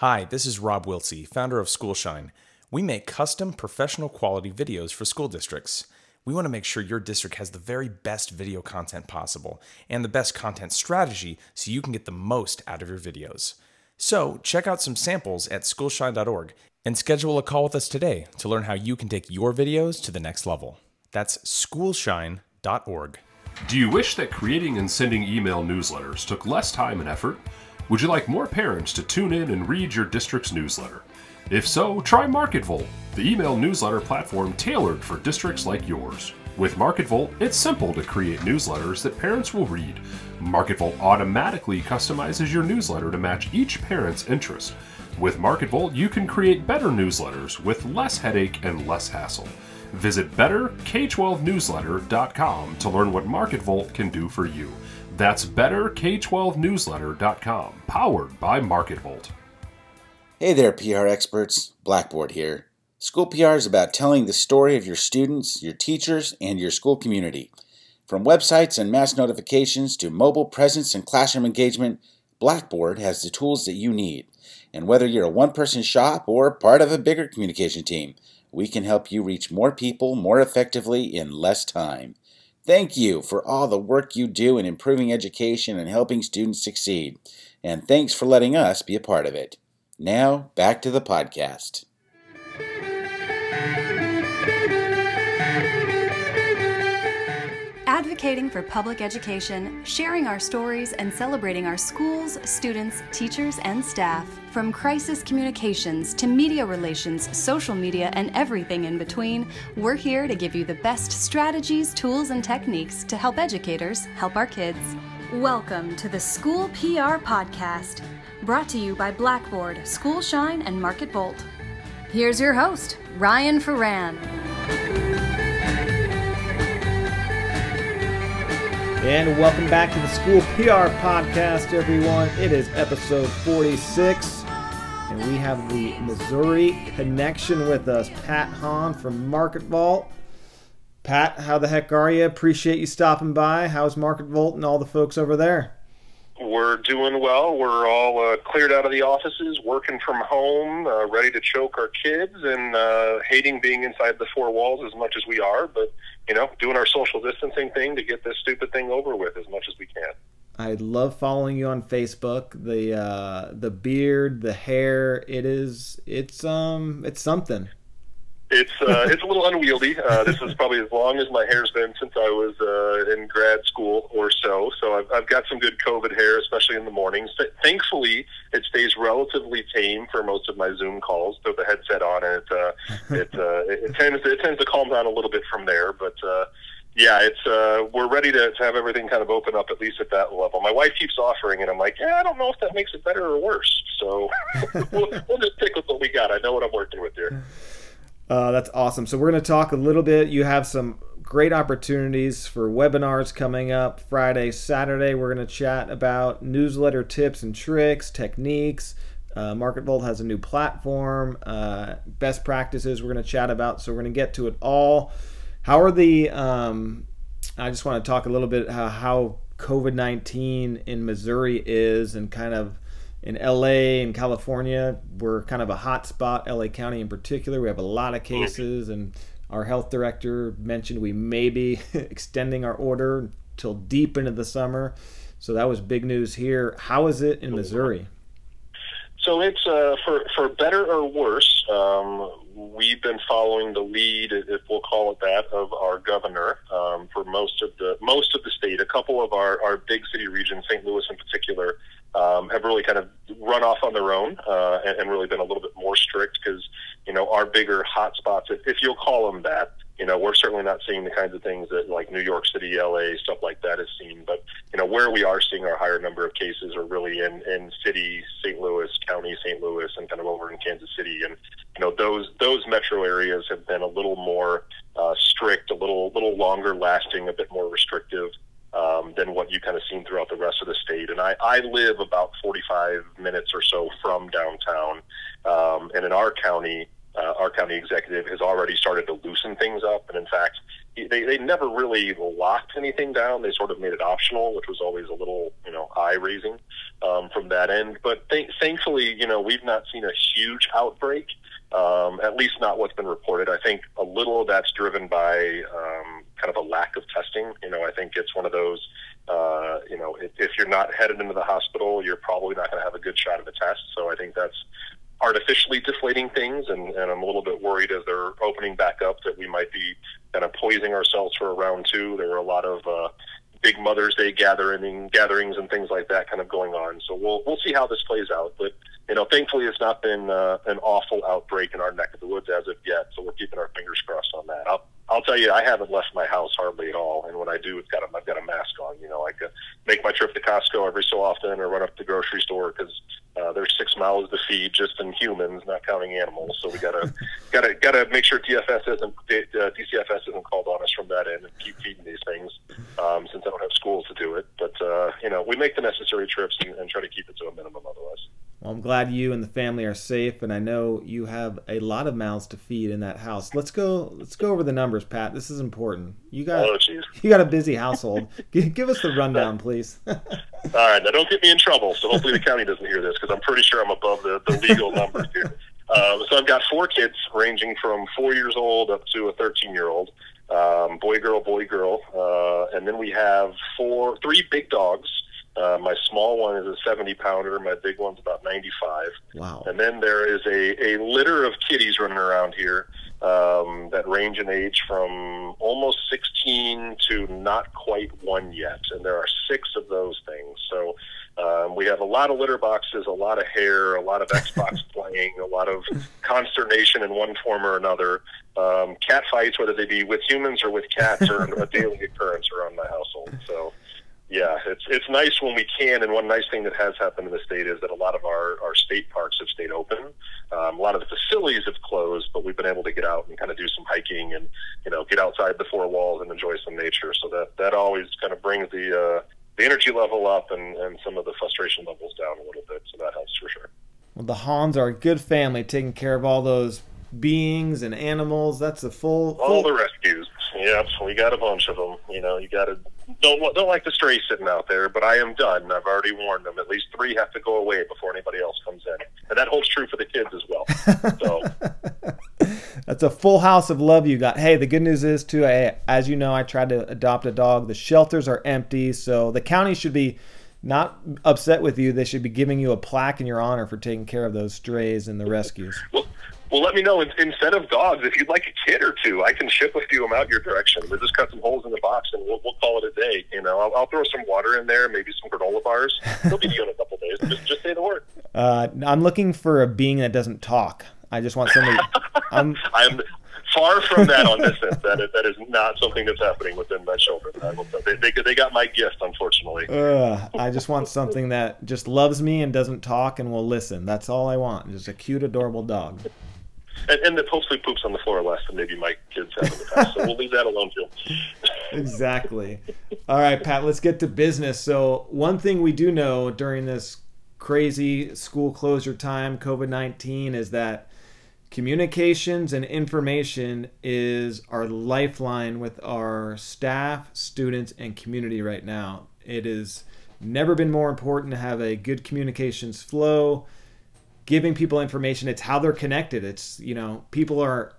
Hi, this is Rob Wiltsey, founder of Schoolshine. We make custom professional quality videos for school districts. We want to make sure your district has the very best video content possible and the best content strategy so you can get the most out of your videos. So, check out some samples at schoolshine.org and schedule a call with us today to learn how you can take your videos to the next level. That's schoolshine.org. Do you wish that creating and sending email newsletters took less time and effort? Would you like more parents to tune in and read your district's newsletter? If so, try MarketVolt, the email newsletter platform tailored for districts like yours. With MarketVolt, it's simple to create newsletters that parents will read. MarketVolt automatically customizes your newsletter to match each parent's interest. With MarketVolt, you can create better newsletters with less headache and less hassle. Visit betterk12newsletter.com to learn what MarketVolt can do for you. That's betterk12newsletter.com, powered by MarketVolt. Hey there, PR experts. Blackboard here. School PR is about telling the story of your students, your teachers, and your school community. From websites and mass notifications to mobile presence and classroom engagement, Blackboard has the tools that you need. And whether you're a one person shop or part of a bigger communication team, we can help you reach more people more effectively in less time. Thank you for all the work you do in improving education and helping students succeed. And thanks for letting us be a part of it. Now, back to the podcast. Advocating for public education, sharing our stories, and celebrating our schools, students, teachers, and staff. From crisis communications to media relations, social media, and everything in between, we're here to give you the best strategies, tools, and techniques to help educators help our kids. Welcome to the School PR Podcast, brought to you by Blackboard, Schoolshine, and Market Volt. Here's your host, Ryan Ferran. And welcome back to the School PR Podcast, everyone. It is episode 46, and we have the Missouri connection with us, Pat Hawn from Market Volt. Pat, how the heck are you? Appreciate you stopping by. How's Market Volt and all the folks over there? We're doing well. We're all uh, cleared out of the offices, working from home, uh, ready to choke our kids, and uh, hating being inside the four walls as much as we are. But you know, doing our social distancing thing to get this stupid thing over with as much as we can. I love following you on Facebook. The uh, the beard, the hair, it is it's um it's something. It's uh, it's a little unwieldy. Uh, this is probably as long as my hair's been since I was uh, in grad school or so. So I've, I've got some good COVID hair, especially in the mornings. Thankfully, it stays relatively tame for most of my Zoom calls. Put the headset on, and it uh, it, uh, it tends it tends to calm down a little bit from there. But uh, yeah, it's uh, we're ready to, to have everything kind of open up at least at that level. My wife keeps offering, and I'm like, yeah, I don't know if that makes it better or worse. So we'll, we'll just stick with what we got. I know what I'm working with here. Uh, that's awesome. So we're going to talk a little bit. You have some great opportunities for webinars coming up Friday, Saturday. We're going to chat about newsletter tips and tricks, techniques. Uh, MarketVolt has a new platform, uh, best practices. We're going to chat about. So we're going to get to it all. How are the? Um, I just want to talk a little bit how, how COVID nineteen in Missouri is, and kind of in LA and California, we're kind of a hot spot, LA County in particular. We have a lot of cases, and our health director mentioned we may be extending our order till deep into the summer. So that was big news here. How is it in Missouri? So it's uh, for for better or worse. Um, we've been following the lead, if we'll call it that, of our governor um, for most of the most of the state. A couple of our, our big city regions, St. Louis in particular, um, have really kind of run off on their own uh, and, and really been a little bit more strict because you know our bigger hotspots, if, if you'll call them that, you know we're certainly not seeing the kinds of things that like New York City, LA, stuff like that is seen. But you know where we are seeing our higher number of cases are really in in city, St. Louis County, St. Louis, and kind of over in Kansas City, and you know those those metro areas have been a little more uh, strict, a little little longer lasting, a bit more restrictive um, than what you kind of seen throughout the rest of the state. And I, I live about 45 minutes or so from downtown. Um, and in our county, uh, our county executive has already started to loosen things up. And in fact, they, they never really locked anything down. They sort of made it optional, which was always a little, you know, eye raising um, from that end. But th- thankfully, you know, we've not seen a huge outbreak. Um, at least not what's been reported. I think a little of that's driven by um, kind of a lack of testing. You know, I think it's one of those. Uh, you know, if, if you're not headed into the hospital, you're probably not going to have a good shot at the test. So I think that's artificially deflating things, and, and I'm a little bit worried as they're opening back up that we might be kind of poising ourselves for a round two. There were a lot of uh, big Mother's Day gathering gatherings and things like that kind of going on. So we'll we'll see how this plays out. But you know, thankfully, it's not been uh, an awful outbreak in our neck of the woods as of yet. So we're keeping our fingers crossed on that. I'll I'll tell you, I haven't left my house hardly at all, and when I do, it's got a, I've got a mask on. You know, I can make my trip to Costco every so often, or run up to the grocery store because uh, there's six mouths to feed just in humans, not counting animals. So we gotta gotta gotta make sure TFS isn't uh, DCFS isn't called on us from that end and keep feeding these things um, since I don't have schools to do it. But uh, you know, we make the necessary trips and, and try to keep it to a minimum otherwise. Well, I'm glad you and the family are safe, and I know you have a lot of mouths to feed in that house. Let's go. Let's go over the numbers, Pat. This is important. You got Oh, you got a busy household. give, us the rundown, please. All right, now don't get me in trouble. So hopefully the county doesn't hear this because I'm pretty sure I'm above the, the legal numbers here. Uh, so I've got four kids ranging from four years old up to a 13 year old. Um, boy, girl, boy, girl, uh, and then we have four, three big dogs. Uh, my small one is a 70 pounder. My big one's about 95. Wow. And then there is a, a litter of kitties running around here um, that range in age from almost 16 to not quite one yet. And there are six of those things. So um, we have a lot of litter boxes, a lot of hair, a lot of Xbox playing, a lot of consternation in one form or another. Um, cat fights, whether they be with humans or with cats, are a daily occurrence around my household. So yeah, it's it's nice when we can. And one nice thing that has happened in the state is that a lot of our, our state parks have stayed open. Um, a lot of the facilities have closed, but we've been able to get out and kind of do some hiking and you know get outside the four walls and enjoy some nature. So that that always kind of brings the uh, the energy level up and, and some of the frustration levels down a little bit. So that helps for sure. Well, the Hawns are a good family, taking care of all those beings and animals. That's a full, full... all the rescues. Yep, we got a bunch of them. You know, you got to don't don't like the stray sitting out there, but I am done. I've already warned them. At least three have to go away before anybody else comes in, and that holds true for the kids as well. So that's a full house of love you got. Hey, the good news is too. I, as you know, I tried to adopt a dog. The shelters are empty, so the county should be not upset with you. They should be giving you a plaque in your honor for taking care of those strays and the rescues. Well, well, let me know. Instead of dogs, if you'd like a kid or two, I can ship a few of them out your direction. We'll just cut some holes in the box and we'll, we'll call it a day. You know, I'll, I'll, throw some water in there, maybe some granola bars. They'll be due in a couple days. Just, just say the word. Uh, I'm looking for a being that doesn't talk. I just want somebody. I'm, I'm far from that on this end. That is, that is not something that's happening within my children. They, they, they got my gift, unfortunately. Uh, I just want something that just loves me and doesn't talk and will listen. That's all I want. Just a cute, adorable dog and, and that hopefully poops on the floor less than maybe my kids have in the past. so we'll leave that alone too. exactly. All right, Pat. Let's get to business. So one thing we do know during this crazy school closure time, COVID nineteen, is that communications and information is our lifeline with our staff, students, and community right now. It has never been more important to have a good communications flow giving people information. It's how they're connected. It's, you know, people are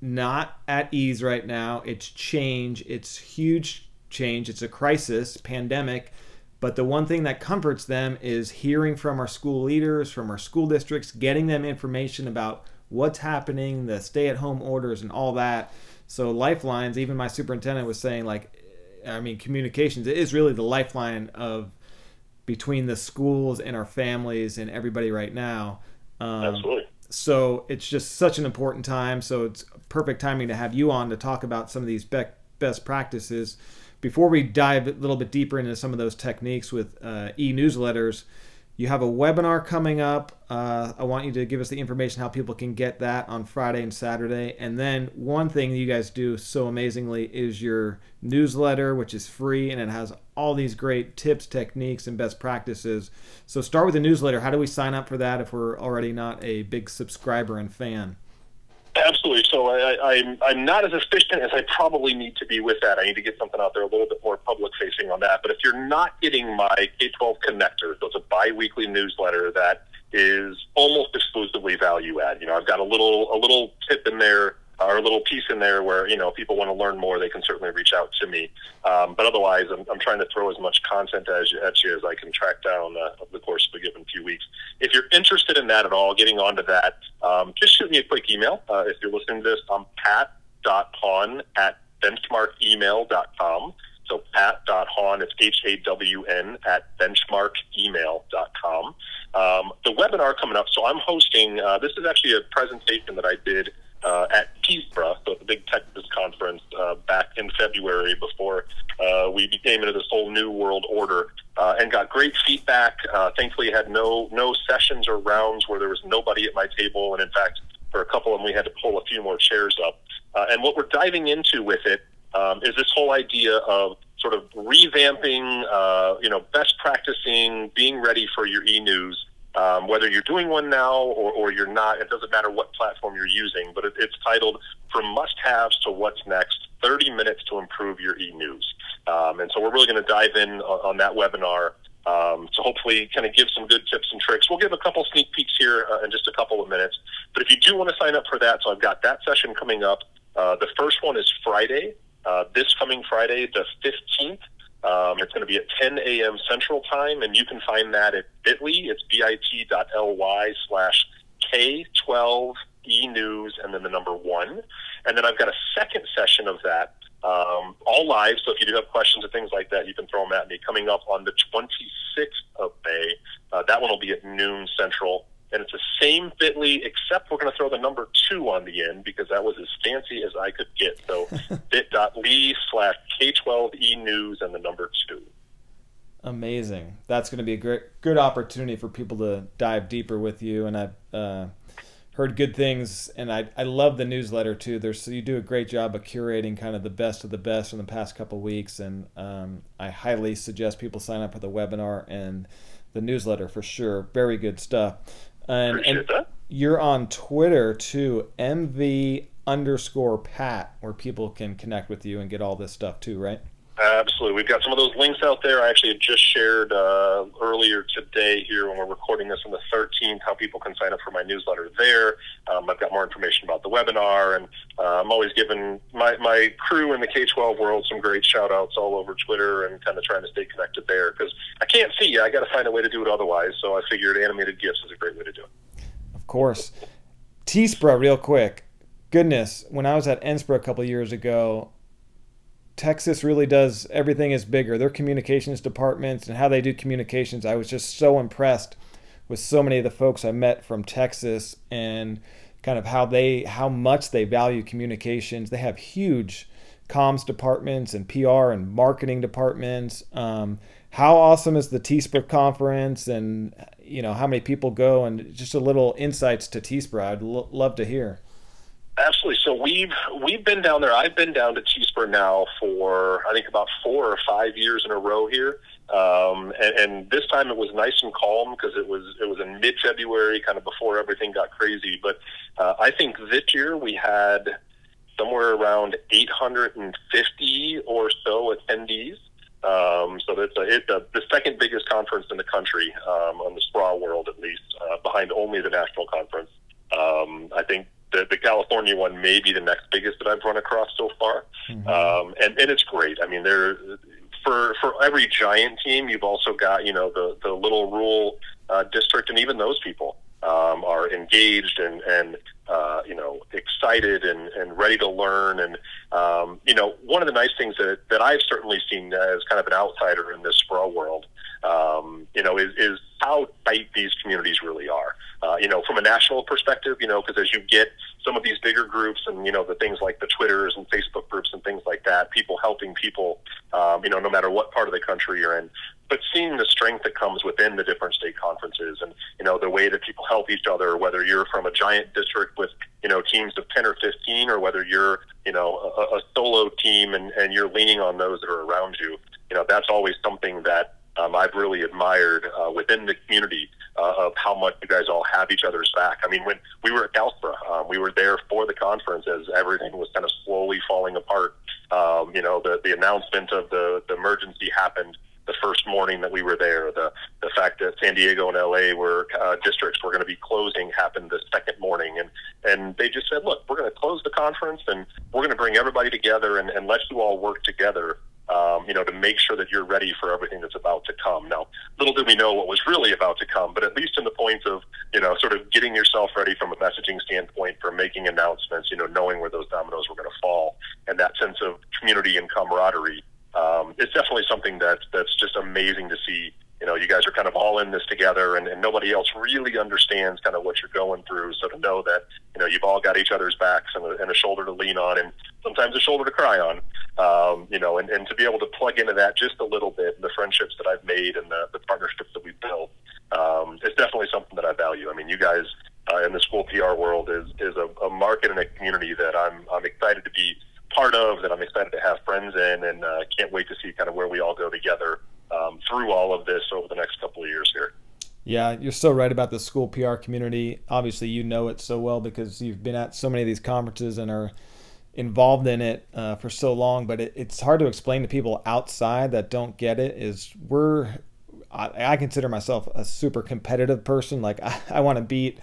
not at ease right now. It's change. It's huge change. It's a crisis, pandemic. But the one thing that comforts them is hearing from our school leaders, from our school districts, getting them information about what's happening, the stay at home orders, and all that. So, lifelines, even my superintendent was saying, like, I mean, communications is really the lifeline of between the schools and our families and everybody right now. Um, Absolutely. So it's just such an important time. So it's perfect timing to have you on to talk about some of these be- best practices. Before we dive a little bit deeper into some of those techniques with uh, e newsletters, you have a webinar coming up. Uh, I want you to give us the information how people can get that on Friday and Saturday. And then one thing you guys do so amazingly is your newsletter, which is free and it has all these great tips, techniques, and best practices. So start with the newsletter. How do we sign up for that if we're already not a big subscriber and fan? Absolutely. So I, I'm I'm not as efficient as I probably need to be with that. I need to get something out there a little bit more public facing on that. But if you're not getting my K-12 connector, so it's a biweekly newsletter that is almost exclusively value add. You know, I've got a little a little tip in there or a little piece in there where you know people want to learn more, they can certainly reach out to me. Um, but otherwise, I'm, I'm, trying to throw as much content as at you as I can track down uh, over the course of a given few weeks. If you're interested in that at all, getting onto that, um, just shoot me a quick email. Uh, if you're listening to this, I'm pat.hawn at benchmarkemail.com. So pat.hawn, it's H-A-W-N at benchmarkemail.com. Um, the webinar coming up, so I'm hosting, uh, this is actually a presentation that I did uh, at TSPRA, so the big Texas conference uh, back in February before uh, we became into this whole new world order, uh, and got great feedback. Uh, thankfully, had no no sessions or rounds where there was nobody at my table, and in fact, for a couple of them, we had to pull a few more chairs up. Uh, and what we're diving into with it um, is this whole idea of sort of revamping, you know, best practicing, being ready for your e-news um, whether you're doing one now or, or, you're not, it doesn't matter what platform you're using, but it, it's titled From Must Haves to What's Next 30 Minutes to Improve Your e News. Um, and so we're really going to dive in on, on that webinar um, to hopefully kind of give some good tips and tricks. We'll give a couple sneak peeks here uh, in just a couple of minutes. But if you do want to sign up for that, so I've got that session coming up. Uh, the first one is Friday, uh, this coming Friday, the 15th. Um, it's going to be at 10 a.m. Central Time, and you can find that at bit.ly. It's bit.ly slash K12 e-news and then the number one. And then I've got a second session of that, um, all live. So if you do have questions or things like that, you can throw them at me. Coming up on the 26th of May. Uh, that one will be at noon Central and it's the same Bitly, except we're going to throw the number two on the end because that was as fancy as I could get. So bit.ly slash K12E News and the number two. Amazing. That's going to be a great, good opportunity for people to dive deeper with you. And I've uh, heard good things, and I, I love the newsletter too. There's so you do a great job of curating kind of the best of the best in the past couple weeks, and um, I highly suggest people sign up for the webinar and the newsletter for sure. Very good stuff. Um, and, and you're on Twitter too, MV underscore Pat, where people can connect with you and get all this stuff too, right? Absolutely. We've got some of those links out there. I actually just shared uh, earlier today here when we're recording this on the 13th how people can sign up for my newsletter there. Um, I've got more information about the webinar, and uh, I'm always giving my, my crew in the K 12 world some great shout outs all over Twitter and kind of trying to stay connected there because I can't see you. I got to find a way to do it otherwise. So I figured animated GIFs is a great way to do it. Of course. TSPRA, real quick. Goodness, when I was at NSPRA a couple years ago, Texas really does everything is bigger. Their communications departments and how they do communications, I was just so impressed with so many of the folks I met from Texas and kind of how they how much they value communications. They have huge comms departments and PR and marketing departments. Um, how awesome is the TSPRA conference and you know how many people go and just a little insights to TSPRA. I'd love to hear. Absolutely. So we've we've been down there. I've been down to TSPRA now for I think about four or five years in a row here. Um, and, and this time it was nice and calm because it was it was in mid February, kind of before everything got crazy. But uh, I think this year we had somewhere around 850 or so attendees. Um, so that's a, it's a, the second biggest conference in the country um, on the SPRA world, at least, uh, behind only the national conference. Um, I think the, the California one may be the next biggest that I've run across so far, mm-hmm. um, and and it's great. I mean, there for for every giant team, you've also got you know the the little rural uh, district, and even those people um, are engaged and and uh, you know excited and, and ready to learn. And um, you know, one of the nice things that that I've certainly seen as kind of an outsider in this SPRA world, um, you know, is, is how tight these communities really are uh, you know, from a national perspective, you know, because as you get some of these bigger groups and, you know, the things like the Twitters and Facebook groups and things like that, people helping people, um, you know, no matter what part of the country you're in, but seeing the strength that comes within the different state conferences and, you know, the way that people help each other, whether you're from a giant district with, you know, teams of 10 or 15 or whether you're, you know, a, a solo team and, and you're leaning on those that are around you, you know, that's always something that um, I've really admired uh, within the community uh, of how much you guys all have each other's back. I mean, when we were at Galsborough, um, we were there for the conference as everything was kind of slowly falling apart. Um, you know, the the announcement of the the emergency happened the first morning that we were there. The the fact that San Diego and LA were uh, districts were going to be closing happened the second morning, and and they just said, look, we're going to close the conference and we're going to bring everybody together and, and let you all work together um, you know, to make sure that you're ready for everything that's about to come. Now, little did we know what was really about to come, but at least in the point of, you know, sort of getting yourself ready from a messaging standpoint for making announcements, you know, knowing where those dominoes were going to fall, and that sense of community and camaraderie, um, it's definitely something that that's just amazing to see. You know, you guys are kind of all in this together, and, and nobody else really understands kind of what you're going through. So to know that you know you've all got each other's backs and a, and a shoulder to lean on, and sometimes a shoulder to cry on, um, you know, and, and to be able to plug into that just a little bit, and the friendships that I've made and the, the partnerships that we've built, um, is definitely something that I value. I mean, you guys uh, in the school PR world is is a, a market and a community that I'm I'm excited to be part of, that I'm excited to have friends in, and uh, can't wait to see kind of where we all go together um, through all of this over the next couple of years here. Yeah, you're so right about the school PR community. Obviously, you know it so well because you've been at so many of these conferences and are involved in it uh, for so long, but it, it's hard to explain to people outside that don't get it. Is we're I, I consider myself a super competitive person. Like I, I want to beat,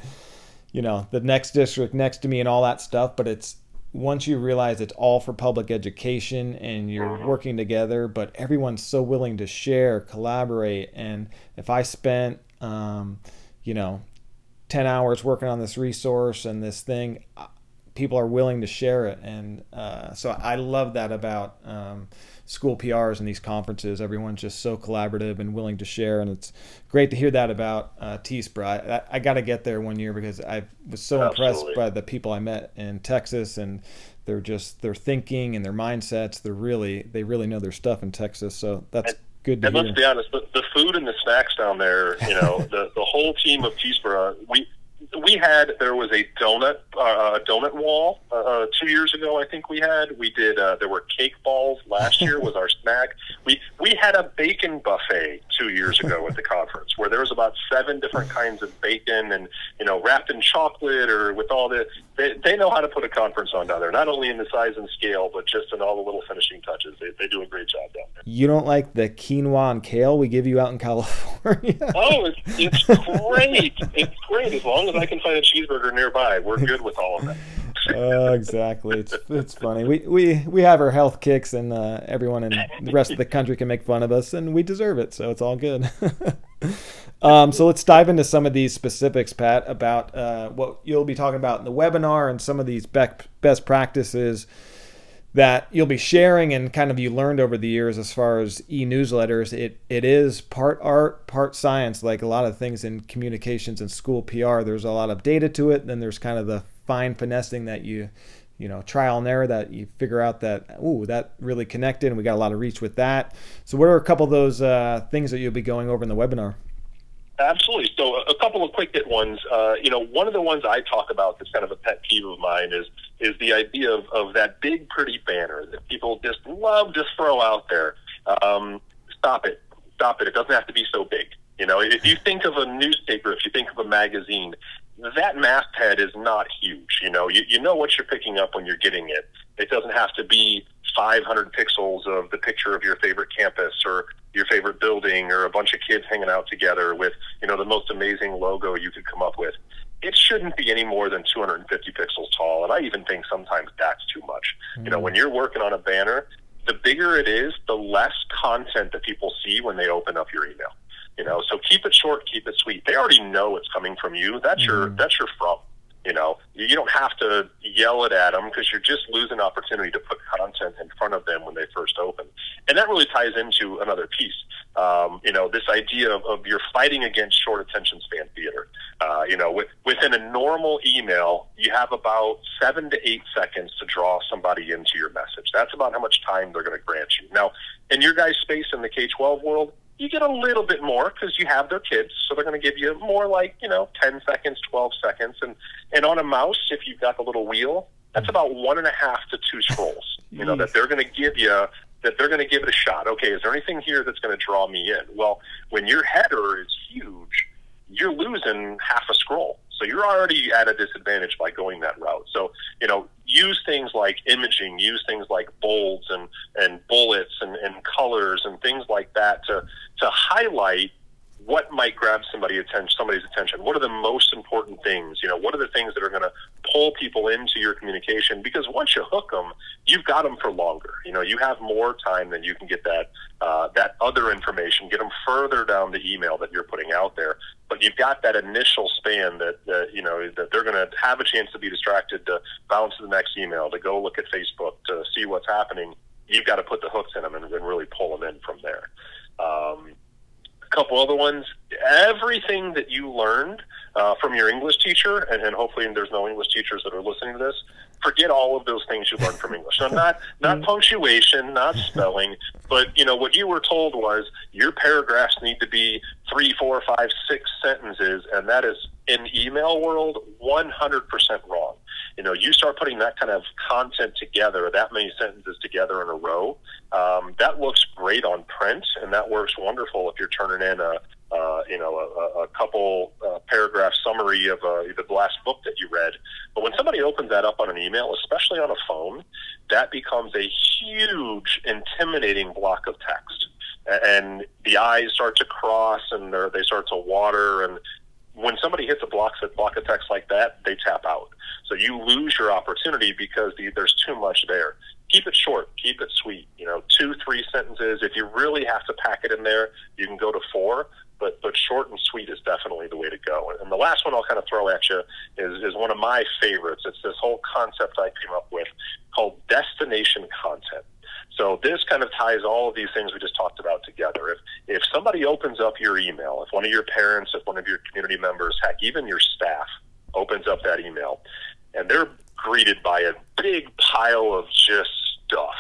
you know, the next district next to me and all that stuff. But it's once you realize it's all for public education and you're working together, but everyone's so willing to share, collaborate, and if I spent, um, you know, 10 hours working on this resource and this thing people are willing to share it, and uh, so I love that about um, school PRs and these conferences. Everyone's just so collaborative and willing to share, and it's great to hear that about uh, TSPRA. I, I got to get there one year because I was so Absolutely. impressed by the people I met in Texas, and they're just their thinking and their mindsets. They're really they really know their stuff in Texas, so that's. And, good and hear. let's be honest, the, the food and the snacks down there, you know, the, the whole team of TSPRA, we we had there was a donut uh, donut wall uh, uh, two years ago. I think we had we did uh, there were cake balls last year was our snack. We we had a bacon buffet two years ago at the conference where there was about seven different kinds of bacon and you know wrapped in chocolate or with all the they, they know how to put a conference on down there. Not only in the size and scale, but just in all the little finishing touches. They, they do a great job down there. You don't like the quinoa and kale we give you out in California? oh, it's, it's great. It's great as long as I can find a cheeseburger nearby. We're good with all of that. uh, exactly. It's it's funny. We we we have our health kicks, and uh, everyone in the rest of the country can make fun of us, and we deserve it. So it's all good. um, so let's dive into some of these specifics, Pat, about uh, what you'll be talking about in the webinar and some of these best practices that you'll be sharing and kind of you learned over the years as far as e-newsletters. It it is part art part science like a lot of things in communications and school PR there's a lot of data to it. Then there's kind of the fine finessing that you you know trial and error that you figure out that ooh that really connected and we got a lot of reach with that. So what are a couple of those uh, things that you'll be going over in the webinar Absolutely. So a couple of quick hit ones. Uh, you know, one of the ones I talk about that's kind of a pet peeve of mine is is the idea of, of that big pretty banner that people just love to throw out there. Um, stop it. Stop it. It doesn't have to be so big. You know, if you think of a newspaper, if you think of a magazine, that masthead is not huge. You know, you, you know what you're picking up when you're getting it. It doesn't have to be 500 pixels of the picture of your favorite campus or your favorite building or a bunch of kids hanging out together with, you know, the most amazing logo you could come up with. It shouldn't be any more than 250 pixels tall. And I even think sometimes that's too much. Mm-hmm. You know, mm. when you're working on a banner, the bigger it is, the less content that people see when they open up your email. You know, so keep it short, keep it sweet. They already know it's coming from you. That's mm-hmm. your that's your from. You know, you don't have to yell it at them because you're just losing opportunity to put content in front of them when they first open. And that really ties into another piece. Um, you know, this idea of, of you're fighting against short attention span theater. Uh, you know, with, within a normal email, you have about seven to eight seconds to draw somebody into your message. That's about how much time they're going to grant you. Now, in your guys' space in the K 12 world, you get a little bit more because you have their kids, so they're going to give you more like you know ten seconds, twelve seconds, and and on a mouse, if you've got the little wheel, that's about one and a half to two scrolls. You know that they're going to give you that they're going to give it a shot. Okay, is there anything here that's going to draw me in? Well, when your header is huge, you're losing half a scroll. So you're already at a disadvantage by going that route. So, you know, use things like imaging, use things like bolds and, and bullets and, and colors and things like that to, to highlight what might grab somebody attention, somebody's attention? What are the most important things? You know, what are the things that are going to pull people into your communication? Because once you hook them, you've got them for longer. You know, you have more time than you can get that uh, that other information, get them further down the email that you're putting out there. But you've got that initial span that, that you know that they're going to have a chance to be distracted, to bounce to the next email, to go look at Facebook, to see what's happening. You've got to put the hooks in them and, and really pull them in from there. Um, couple other ones. Everything that you learned uh, from your English teacher, and, and hopefully there's no English teachers that are listening to this. Forget all of those things you learned from English. Now, not not mm-hmm. punctuation, not spelling, but you know what you were told was your paragraphs need to be three, four, five, six sentences, and that is in email world 100% wrong you know, you start putting that kind of content together, that many sentences together in a row, um, that looks great on print, and that works wonderful if you're turning in a, uh, you know, a, a couple uh, paragraph summary of uh, the last book that you read. But when somebody opens that up on an email, especially on a phone, that becomes a huge, intimidating block of text and the eyes start to cross and they start to water and when somebody hits a block, a block of text like that, they tap out. So you lose your opportunity because the, there's too much there. Keep it short, keep it sweet. You know, two, three sentences. If you really have to pack it in there, you can go to four. But but short and sweet is definitely the way to go. And the last one I'll kind of throw at you is is one of my favorites. It's this whole concept I came up with called destination content. So this kind of ties all of these things we just talked about together. If if somebody opens up your email, if one of your parents, if one of your community members, heck, even your staff opens up that email, and they're greeted by a big pile of just stuff.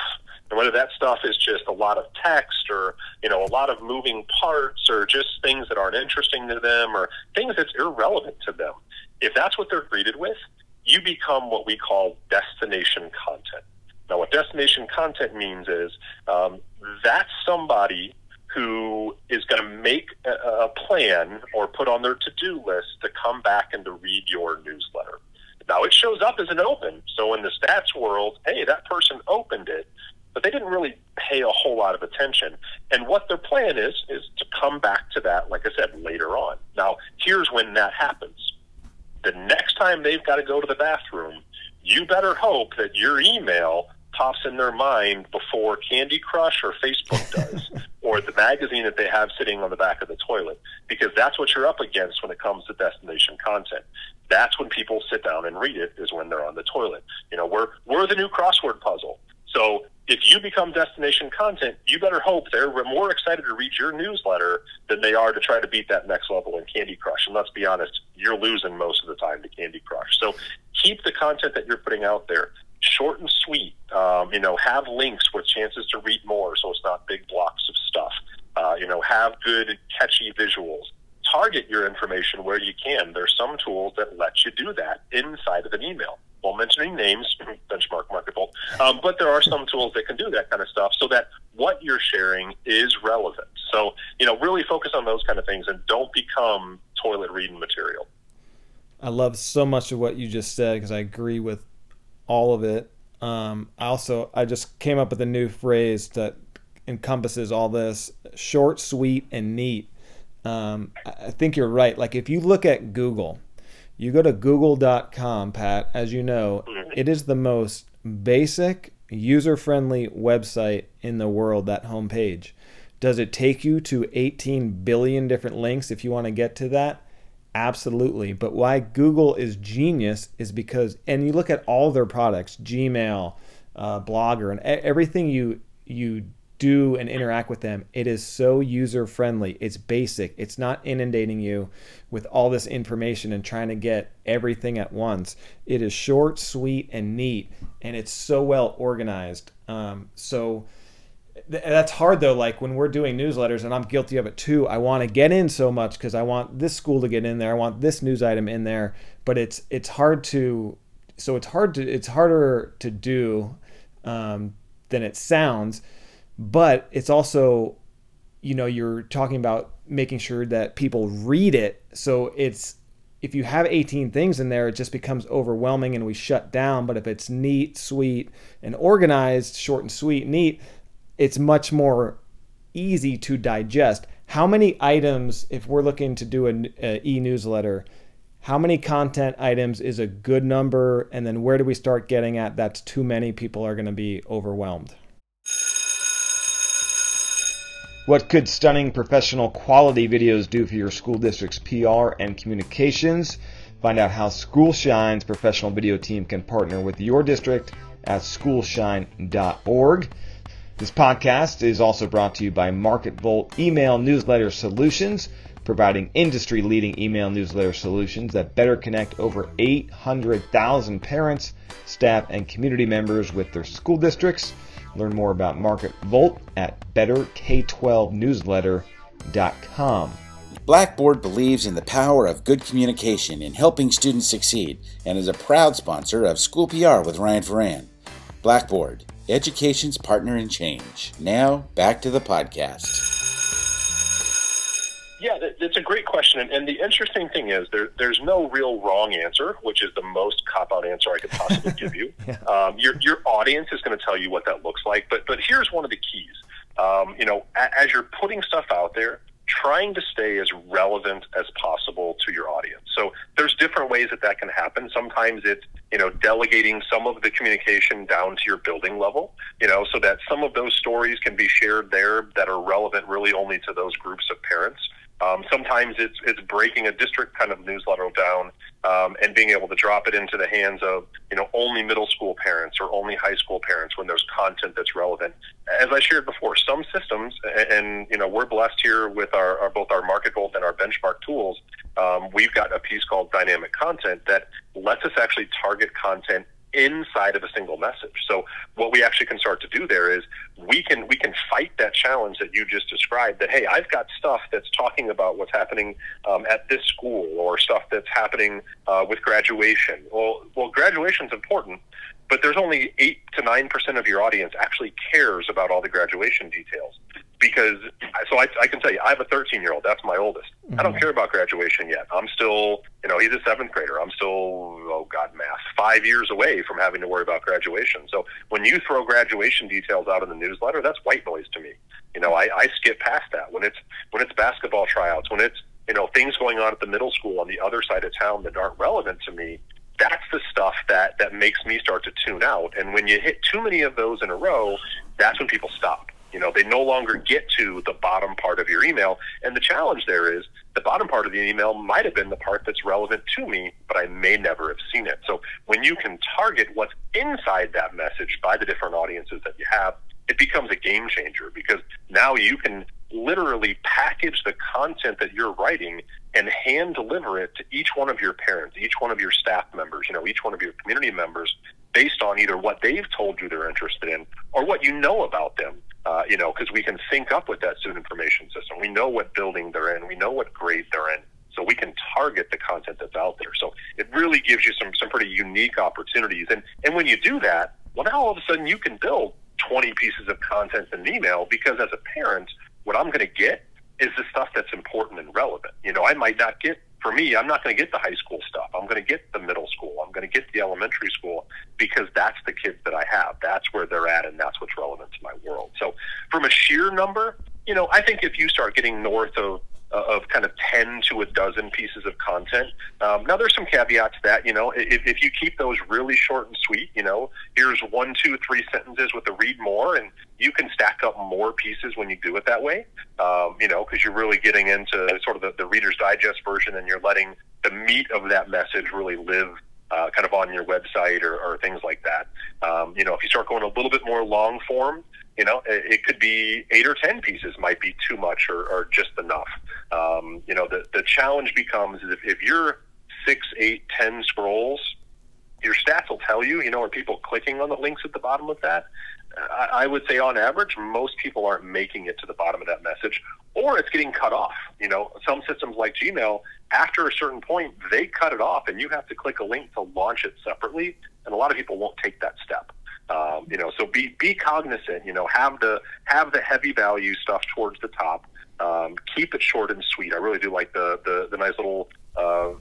And whether that stuff is just a lot of text or, you know, a lot of moving parts or just things that aren't interesting to them or things that's irrelevant to them. If that's what they're greeted with, you become what we call destination content. Now, what destination content means is um, that's somebody who is going to make a, plan or put on their to do list to come back and to read your newsletter. Now, it shows up as an open. So, in the stats world, hey, that person opened it, but they didn't really pay a whole lot of attention. And what their plan is, is to come back to that, like I said, later on. Now, here's when that happens. The next time they've got to go to the bathroom, you better hope that your email pops in their mind before Candy Crush or Facebook does, or the magazine that they have sitting on the back of the toilet, because that's what you're up against when it comes to destination content. That's when people sit down and read it, is when they're on the toilet. You know, we're we're the new crossword puzzle. So if you become destination content, you better hope they're more excited to read your newsletter than they are to try to beat that next level in Candy Crush. And let's be honest, you're losing most of the time to Candy Crush. So keep the content that you're putting out there short and sweet. Um, you know, have links with chances to read more, so it's not big blocks of stuff. Uh, you know, have good catchy visuals. Target your information where you can. There's some tools that let you do that inside of an email. Mentioning names, benchmark Marketvolt, um, but there are some tools that can do that kind of stuff so that what you're sharing is relevant. So, you know, really focus on those kind of things and don't become toilet reading material. I love so much of what you just said because I agree with all of it. Um, I also I just came up with a new phrase that encompasses all this: short, sweet, and neat. Um, I think you're right. Like if you look at Google, you go to google.com, Pat, as you know, it is the most basic, user friendly website in the world, that homepage. Does it take you to 18 billion different links if you want to get to that? Absolutely. But why Google is genius is because, and you look at all their products, Gmail, uh, Blogger, and everything you you do and interact with them, it is so user friendly. It's basic. It's not inundating you with all this information and trying to get everything at once. It is short, sweet, and neat, and it's so well organized. Um, so that's hard though like when we're doing newsletters and i'm guilty of it too i want to get in so much because i want this school to get in there i want this news item in there but it's it's hard to so it's hard to it's harder to do um, than it sounds but it's also you know you're talking about making sure that people read it. So it's if you have 18 things in there it just becomes overwhelming and we shut down. But if it's neat sweet and organized short and sweet neat it's much more easy to digest. How many items if we're looking to do an e-newsletter how many content items is a good number? And then where do we start getting at that's too many people are going to be overwhelmed what could stunning professional quality videos do for your school district's PR and communications? Find out how Schoolshine's professional video team can partner with your district at schoolshine.org. This podcast is also brought to you by MarketVolt Email Newsletter Solutions, providing industry leading email newsletter solutions that better connect over 800,000 parents, staff, and community members with their school districts. Learn more about Market Volt at betterk12newsletter.com. Blackboard believes in the power of good communication in helping students succeed and is a proud sponsor of School PR with Ryan Ferran. Blackboard, education's partner in change. Now, back to the podcast. Yeah, that's a great question. And the interesting thing is, there, there's no real wrong answer, which is the most cop out answer I could possibly give you. yeah. um, your, your audience is going to tell you what that looks like. But, but here's one of the keys. Um, you know, as you're putting stuff out there, trying to stay as relevant as possible to your audience. So there's different ways that that can happen. Sometimes it's, you know, delegating some of the communication down to your building level, you know, so that some of those stories can be shared there that are relevant really only to those groups of parents. Um, sometimes it's it's breaking a district kind of newsletter down um, and being able to drop it into the hands of you know only middle school parents or only high school parents when there's content that's relevant. As I shared before, some systems and, and you know we're blessed here with our, our both our MarketVolt and our benchmark tools. Um, we've got a piece called dynamic content that lets us actually target content inside of a single message. So what we actually can start to do there is we can we can fight that challenge that you just described. That hey, I've got stuff that's talking about what's happening um, at this school or stuff that's happening uh, with graduation. Well, well, graduation's important, but there's only eight to nine percent of your audience actually cares about all the graduation details because so I, I can tell you I have a 13 year old that's my oldest. Mm-hmm. I don't mm-hmm. care about graduation yet. I'm still you know he's a seventh grader. I'm still oh god math five years away from having to worry about graduation. So when you throw graduation details out in the newsletter that's white noise to me. You know I, I skip past that. When it's when it's basketball tryouts when it's you know things going on at the middle school on the other side of town that aren't relevant to me that's the stuff that that makes me start to tune out. And when you hit too many of those in a row that's when people stop you know, they no longer get to the bottom part of your email. And the challenge there is the bottom part of the email might have been the part that's relevant to me, but I may never have seen it. So when you can target what's inside that message by the different audiences that you have, it becomes a game changer because now you can literally package the content that you're writing and hand deliver it to each one of your parents, each one of your staff members, you know, each one of your community members based on either what they've told you they're interested in or what you know about them. Uh, you know, because we can sync up with that student information system. We know what building they're in. We know what grade they're in. So we can target the content that's out there. So it really gives you some, some pretty unique opportunities. And, and when you do that, well, now all of a sudden you can build 20 pieces of content in an email because as a parent, what I'm going to get is the stuff that's important and relevant. You know, I might not get for me, I'm not going to get the high school stuff. I'm going to get the middle school. I'm going to get the elementary school because that's the kids that I have. That's where they're at, and that's what's relevant to my world. So, from a sheer number, you know, I think if you start getting north of of kind of 10 to a dozen pieces of content. Um, now, there's some caveats to that. You know, if, if you keep those really short and sweet, you know, here's one, two, three sentences with a read more, and you can stack up more pieces when you do it that way. Um, you know, because you're really getting into sort of the, the Reader's Digest version, and you're letting the meat of that message really live uh, kind of on your website or, or things like that. Um, you know, if you start going a little bit more long form, you know, it, it could be eight or ten pieces might be too much or, or just enough. Um, you know, the the challenge becomes if, if you're six, eight, ten scrolls, your stats will tell you. You know, are people clicking on the links at the bottom of that? I, I would say on average, most people aren't making it to the bottom of that message, or it's getting cut off. You know, some systems like Gmail, after a certain point, they cut it off, and you have to click a link to launch it separately. And a lot of people won't take that step. Um, you know, so be be cognizant. You know, have the have the heavy value stuff towards the top. Um, keep it short and sweet. I really do like the the, the nice little uh,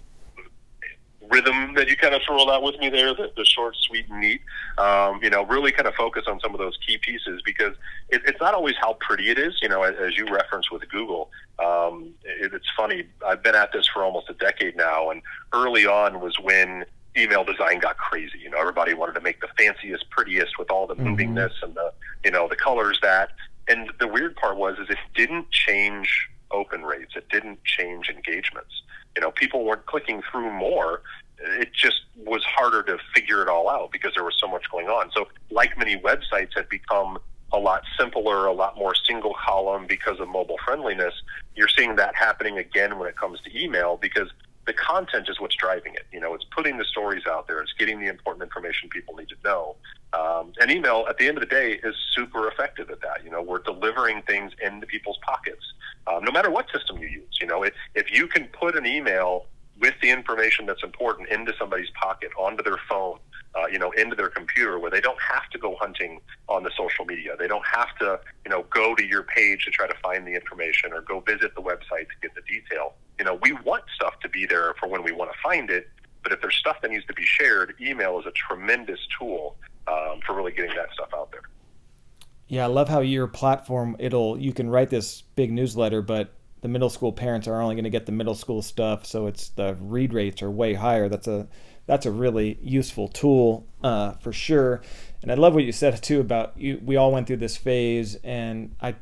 rhythm that you kind of rolled out with me there, the, the short, sweet, and neat. Um, you know, really kind of focus on some of those key pieces because it, it's not always how pretty it is. You know, as, as you referenced with Google, um, it, it's funny. I've been at this for almost a decade now, and early on was when email design got crazy. You know, everybody wanted to make the fanciest, prettiest with all the mm-hmm. movingness and the you know the colors that. And the weird part was is it didn't change open rates. It didn't change engagements. You know, people weren't clicking through more. It just was harder to figure it all out because there was so much going on. So, like many websites had become a lot simpler, a lot more single column because of mobile friendliness. You're seeing that happening again when it comes to email because the content is what's driving it. You know, it's putting the stories out there. It's getting the important information people need to know. Um, and email, at the end of the day, is super effective at that. You know, we're delivering things into people's pockets, um, no matter what system you use. You know, if, if you can put an email with the information that's important into somebody's pocket, onto their phone, uh, you know, into their computer where they don't have to go hunting on the social media. They don't have to, you know, go to your page to try to find the information or go visit the website to get the detail. You know, we want stuff to be there for when we want to find it, but if there's stuff that needs to be shared, email is a tremendous tool um, for really getting that stuff out there. Yeah, I love how your platform it'll you can write this big newsletter, but the middle school parents are only going to get the middle school stuff, so it's the read rates are way higher. That's a that's a really useful tool uh, for sure. And I love what you said too about you. We all went through this phase, and I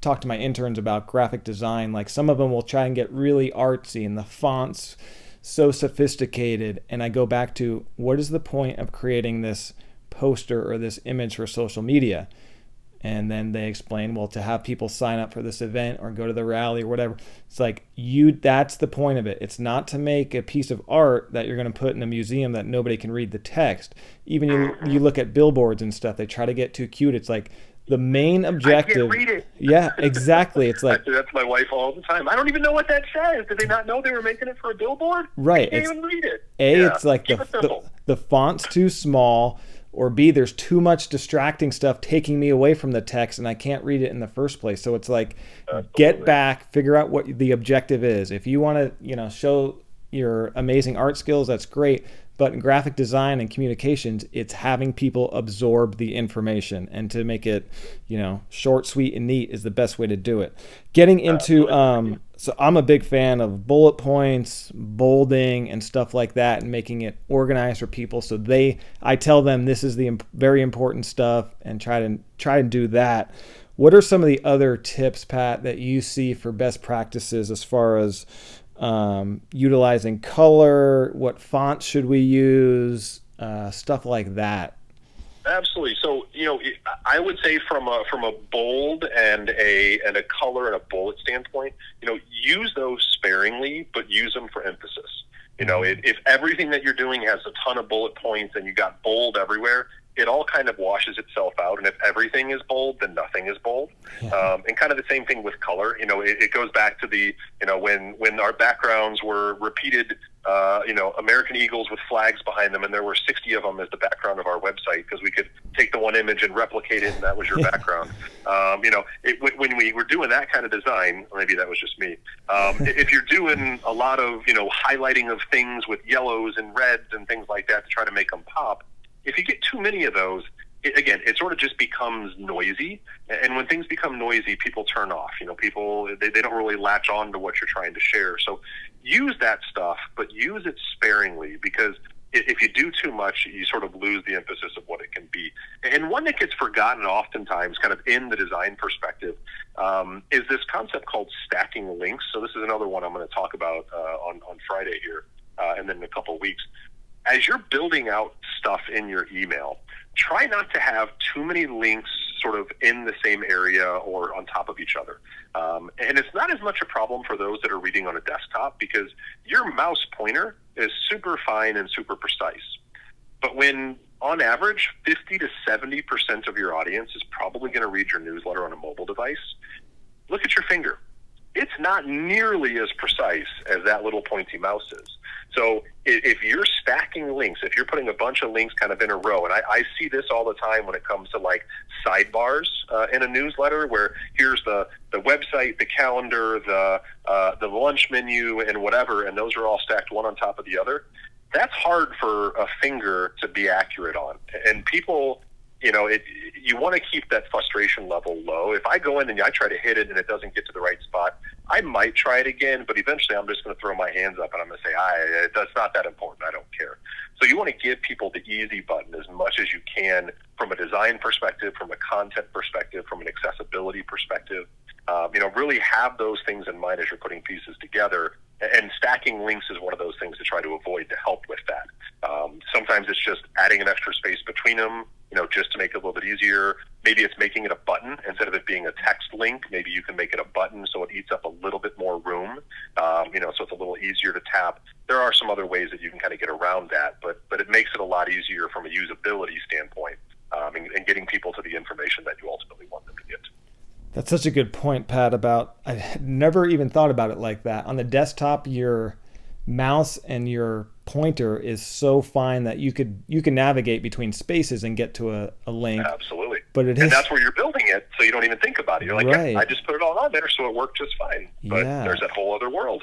talked to my interns about graphic design. Like some of them will try and get really artsy, and the fonts so sophisticated. And I go back to what is the point of creating this poster or this image for social media? And then they explain well to have people sign up for this event or go to the rally or whatever it's like you that's the point of it. It's not to make a piece of art that you're going to put in a museum that nobody can read the text. Even you you look at billboards and stuff they try to get too cute. It's like the main objective yeah exactly. It's like that's my wife all the time. I don't even know what that says. Did they not know they were making it for a billboard? Right I can't even read it. A yeah. it's like the, it the, the font's too small or B, there's too much distracting stuff taking me away from the text and I can't read it in the first place. So it's like Absolutely. get back, figure out what the objective is. If you want to, you know, show your amazing art skills, that's great. But in graphic design and communications, it's having people absorb the information and to make it, you know, short, sweet, and neat is the best way to do it. Getting into, um, so I'm a big fan of bullet points, bolding, and stuff like that, and making it organized for people. So they, I tell them this is the very important stuff, and try to try and do that. What are some of the other tips, Pat, that you see for best practices as far as um, utilizing color, what fonts should we use, uh, stuff like that. Absolutely. So you know, I would say from a from a bold and a and a color and a bullet standpoint, you know, use those sparingly, but use them for emphasis. You know, if, if everything that you're doing has a ton of bullet points and you got bold everywhere, it all kind of washes itself out. And if everything is bold, then nothing is bold. Um, and kind of the same thing with color. You know, it, it, goes back to the, you know, when, when our backgrounds were repeated, uh, you know, American Eagles with flags behind them, and there were 60 of them as the background of our website because we could take the one image and replicate it, and that was your background. Um, you know, it, when we were doing that kind of design, maybe that was just me. Um, if you're doing a lot of, you know, highlighting of things with yellows and reds and things like that to try to make them pop, if you get too many of those, it, again, it sort of just becomes noisy. And when things become noisy, people turn off. You know, people they, they don't really latch on to what you're trying to share. So use that stuff, but use it sparingly because if you do too much, you sort of lose the emphasis of what it can be. And one that gets forgotten oftentimes, kind of in the design perspective, um, is this concept called stacking links. So this is another one I'm going to talk about uh, on on Friday here, uh, and then in a couple of weeks as you're building out stuff in your email, try not to have too many links sort of in the same area or on top of each other. Um, and it's not as much a problem for those that are reading on a desktop because your mouse pointer is super fine and super precise. But when on average, 50 to 70% of your audience is probably going to read your newsletter on a mobile device, look at your finger it's not nearly as precise as that little pointy mouse is. So if you're stacking links, if you're putting a bunch of links kind of in a row, and I, I see this all the time when it comes to like sidebars uh, in a newsletter, where here's the the website, the calendar, the uh, the lunch menu, and whatever, and those are all stacked one on top of the other. That's hard for a finger to be accurate on, and people you know, it, you want to keep that frustration level low. If I go in and I try to hit it and it doesn't get to the right spot, I might try it again, but eventually I'm just going to throw my hands up and I'm going to say, I, that's not that important. I don't care. So you want to give people the easy button as much as you can from a design perspective, from a content perspective, from an accessibility perspective. Um, you know, really have those things in mind as you're putting pieces together. And stacking links is one of those things to try to avoid to help with that. Um, sometimes it's just adding an extra space between them, you know, just to make it a little bit easier. Maybe it's making it a button instead of it being a text link. Maybe you can make it a button so it eats up a little bit more room, um, you know, so it's a little easier to tap. There are some other ways that you can kind of get around that, but but it makes it a lot easier from a usability standpoint um, and, and getting people to the information that you ultimately want them to get. That's such a good point, Pat. About I never even thought about it like that. On the desktop, your mouse and your pointer is so fine that you could you can navigate between spaces and get to a, a link. Absolutely. But it and is, that's where you're building it, so you don't even think about it. You're like, right. yeah, I just put it all on there, so it worked just fine. But yeah. there's that whole other world.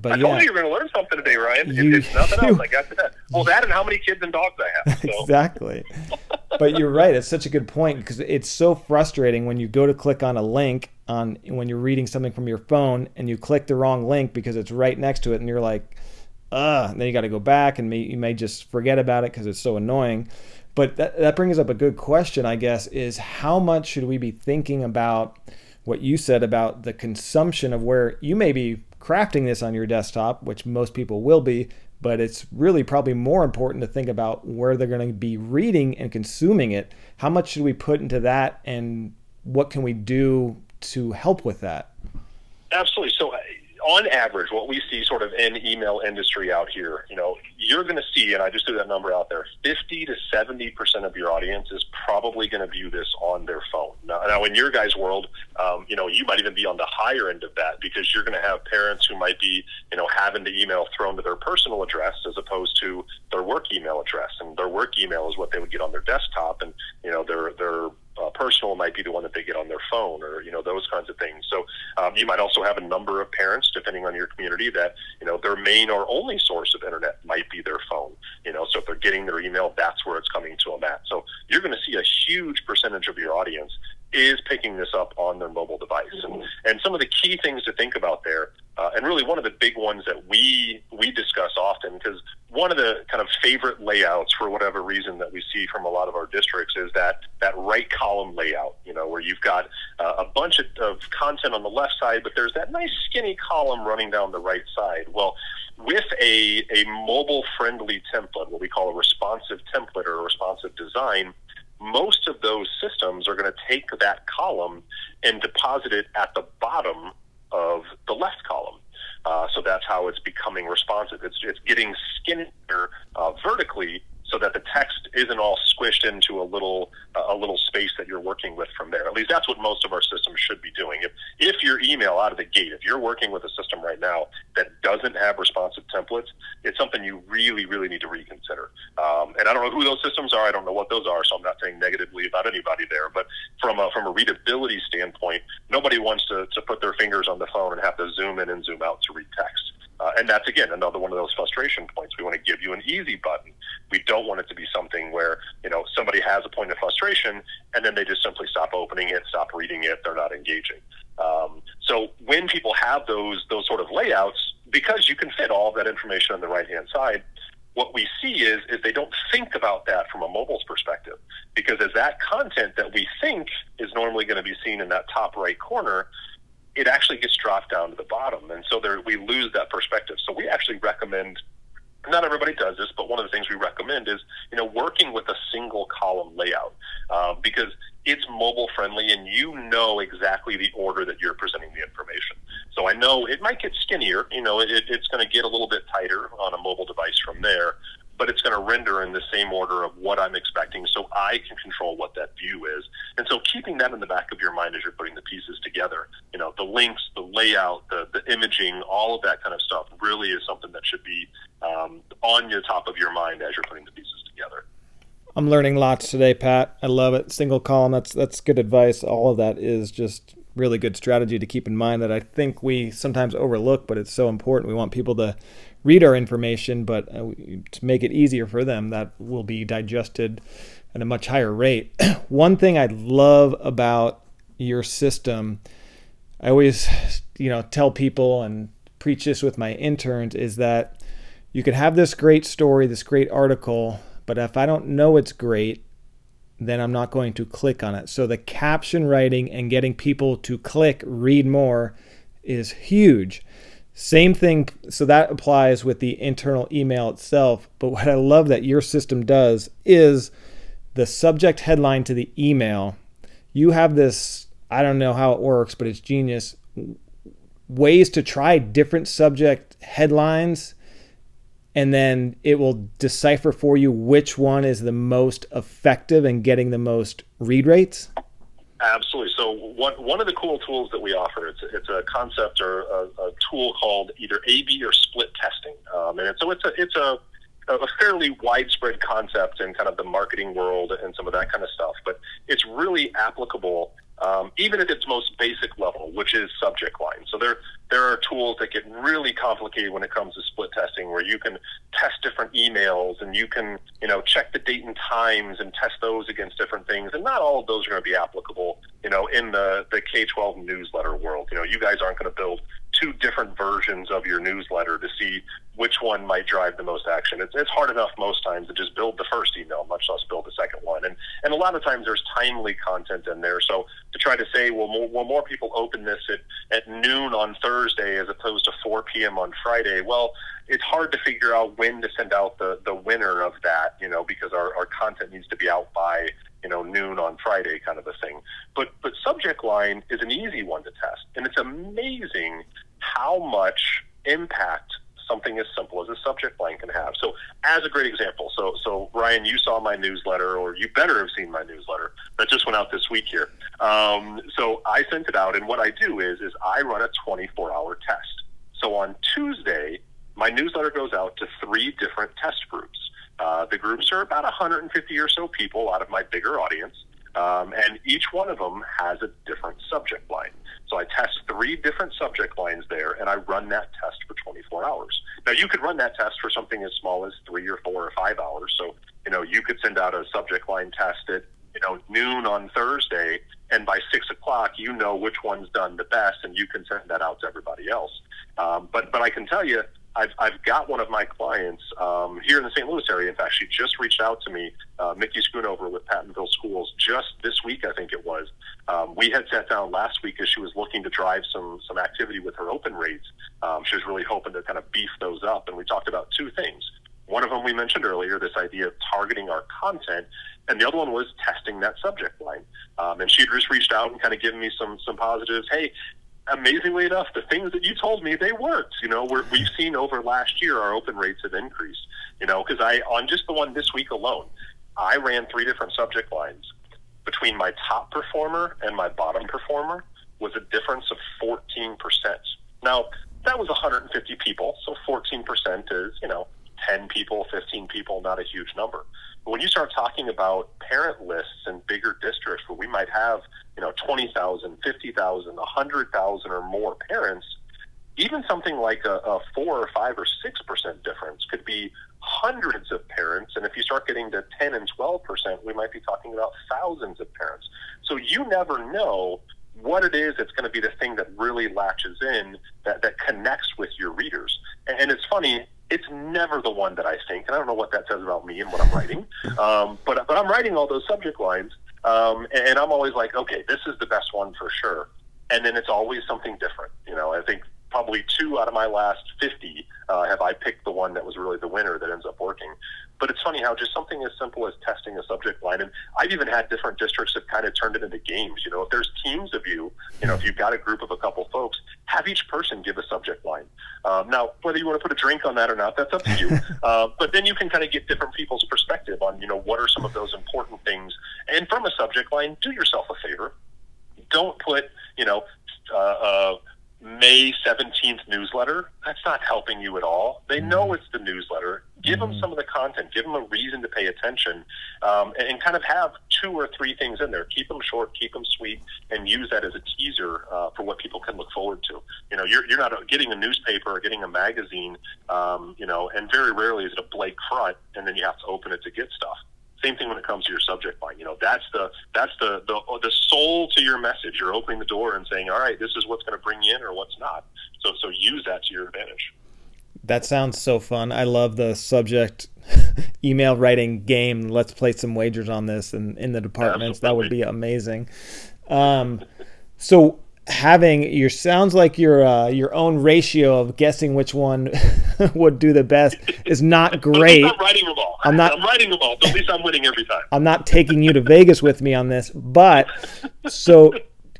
But I yeah. told you you were going to learn something today, Ryan. You, if nothing else, I got to that. Well, that and how many kids and dogs I have. So. exactly. but you're right. It's such a good point because it's so frustrating when you go to click on a link on when you're reading something from your phone and you click the wrong link because it's right next to it, and you're like, uh, then you got to go back and may, you may just forget about it because it's so annoying. But that, that brings up a good question, I guess, is how much should we be thinking about what you said about the consumption of where you may be crafting this on your desktop, which most people will be, but it's really probably more important to think about where they're going to be reading and consuming it. How much should we put into that, and what can we do to help with that? Absolutely. So uh, on average, what we see sort of in email industry out here, you know, you're going to see, and I just threw that number out there, 50 to 70 percent of your audience is probably going to view this on their phone. Now, now in your guys' world, um, you know, you might even be on the higher end of that because you're going to have parents who might be, you know, having the email thrown to their personal address as opposed to their work email address, and their work email is what they would get on their desktop, and you know, their their uh, personal might be the one that they get on their phone or you know those kinds of things so um, you might also have a number of parents depending on your community that you know their main or only source of internet might be their phone you know so if they're getting their email that's where it's coming to them at so you're going to see a huge percentage of your audience is picking this up on their mobile device. And, and some of the key things to think about there, uh, and really one of the big ones that we we discuss often, because one of the kind of favorite layouts for whatever reason that we see from a lot of our districts is that that right column layout. You know, where you've got uh, a bunch of, of content on the left side, but there's that nice skinny column running down the right side. Well a, a mobile friendly template, what we call a responsive template or a responsive design, most of those systems are going to take that column and deposit it at the bottom of the left column. Uh, so that's how it's becoming responsive. It's, it's getting skinnier uh, vertically so that the text isn't all squished into a little uh, a little space that you're working with from there. At least that's what most of our systems should be doing. If if your email out of the gate, if you're working with a system right now that doesn't have responsive templates, it's something you really really need to reconsider. Um, and I don't know who those systems are. I don't know what those are, so I'm not saying negatively about anybody there. But from a from a readability standpoint, nobody wants to to put their fingers on the phone and have to zoom in and zoom out to read text. Uh, and that's again another one of those frustration points. We want to give you an easy button. We don't want it to be something where you know somebody has a point of frustration and then they just simply stop opening it, stop reading it, they're not engaging. Um, so when people have those those sort of layouts, because you can fit all of that information on the right hand side, what we see is is they don't think about that from a mobile's perspective because as that content that we think is normally going to be seen in that top right corner it actually gets dropped down to the bottom. And so there, we lose that perspective. So we actually recommend, not everybody does this, but one of the things we recommend is, you know, working with a single column layout uh, because it's mobile friendly and you know exactly the order that you're presenting the information. So I know it might get skinnier, you know, it, it's going to get a little bit tighter on a mobile device from there, but it's going to render in the same order of what I'm expecting so I can control what that view is. And so keeping that in the back of your mind as you're putting the pieces together, you know, the links, the layout, the the imaging, all of that kind of stuff really is something that should be um, on the top of your mind as you're putting the pieces together. I'm learning lots today, Pat. I love it. Single column. That's that's good advice. All of that is just really good strategy to keep in mind that I think we sometimes overlook, but it's so important. We want people to read our information, but uh, to make it easier for them, that will be digested at a much higher rate. One thing I love about your system, I always, you know, tell people and preach this with my interns is that you could have this great story, this great article, but if I don't know it's great, then I'm not going to click on it. So the caption writing and getting people to click read more is huge. Same thing, so that applies with the internal email itself. But what I love that your system does is the subject headline to the email, you have this, I don't know how it works, but it's genius, ways to try different subject headlines and then it will decipher for you which one is the most effective and getting the most read rates? Absolutely. So one one of the cool tools that we offer it's it's a concept or a, a tool called either A/B or split testing, um, and so it's a it's a a fairly widespread concept in kind of the marketing world and some of that kind of stuff, but it's really applicable um, even at its most basic level, which is subject line. So there there are tools that get really complicated when it comes to split testing, where you can test different emails and you can you know check the date and times and test those against different things. And not all of those are going to be applicable, you know, in the the K twelve newsletter world. You know, you guys aren't going to build two different versions of your newsletter to see which one might drive the most action. It's, it's hard enough most times to just build the first email, much less build the second one. And and a lot of times there's timely content in there. So to try to say, well, more, well, more people open this at, at noon on Thursday as opposed to 4 p.m. on Friday, well, it's hard to figure out when to send out the, the winner of that, you know, because our, our content needs to be out by, you know, noon on Friday kind of a thing. But, but subject line is an easy one to test. And it's amazing how much impact something as simple as a subject line can have. So, as a great example, so so Ryan, you saw my newsletter, or you better have seen my newsletter that just went out this week here. Um, so I sent it out, and what I do is is I run a 24 hour test. So on Tuesday, my newsletter goes out to three different test groups. Uh, the groups are about 150 or so people out of my bigger audience, um, and each one of them has a different subject line. So I test three different subject lines there, and I run that test for 24 hours. Now you could run that test for something as small as three or four or five hours. So you know you could send out a subject line test at you know noon on Thursday, and by six o'clock you know which one's done the best, and you can send that out to everybody else. Um, but but I can tell you I've, I've got one of my clients um, here in the St. Louis area. In fact, she just reached out to me, uh, Mickey Schoonover with Pattonville Schools, just this week, I think it was. Um, we had sat down last week as she was looking to drive some some activity with her open rates. Um, she was really hoping to kind of beef those up, and we talked about two things. One of them we mentioned earlier, this idea of targeting our content, and the other one was testing that subject line. Um, and she just reached out and kind of given me some some positives. Hey, amazingly enough, the things that you told me they worked. You know, we have seen over last year our open rates have increased. You know, because I on just the one this week alone, I ran three different subject lines between my top performer and my bottom performer was a difference of 14%. Now, that was 150 people, so 14% is, you know, 10 people, 15 people, not a huge number. But when you start talking about parent lists in bigger districts where we might have, you know, 20,000, 50,000, 100,000 or more parents, even something like a, a four or five or six percent difference could be hundreds of parents. And if you start getting to 10 and 12 percent, we might be talking about thousands of parents. So you never know what it is that's going to be the thing that really latches in, that, that connects with your readers. And, and it's funny, it's never the one that I think, and I don't know what that says about me and what I'm writing, um, but but I'm writing all those subject lines, um, and I'm always like, okay, this is the best one for sure, and then it's always something different. You know, I think probably two out of my last 50 uh, have I picked the one that was really the winner that ends up working. But it's funny how just something as simple as testing a subject line, and I've even had different districts that kind of turned it into games. You know, if there's teams of you, you know, if you've got a group of a couple folks, have each person give a subject line. Um, now, whether you want to put a drink on that or not, that's up to you. uh, but then you can kind of get different people's perspective on, you know, what are some of those important things. And from a subject line, do yourself a favor. Don't put, you know, uh, uh, May 17th newsletter, that's not helping you at all. They know Mm-hmm. it's the newsletter. Give them some of the content. Give them a reason to pay attention, um, and, and kind of have two or three things in there. Keep them short, keep them sweet, and use that as a teaser uh, for what people can look forward to. You know, you're, you're not getting a newspaper or getting a magazine, um, you know, and very rarely is it a blank front, and then you have to open it to get stuff. Same thing when it comes to your subject line. You know, that's the that's the the, the soul to your message. You're opening the door and saying, "All right, this is what's going to bring you in, or what's not." So so use that to your advantage. That sounds so fun. I love the subject email writing game. Let's play some wagers on this and in the departments. That would be amazing. Um, so having your sounds like your uh, your own ratio of guessing which one would do the best is not great. I'm not writing them all. I'm not- I'm writing them all. But at least I'm winning every time. I'm not taking you to Vegas with me on this, but so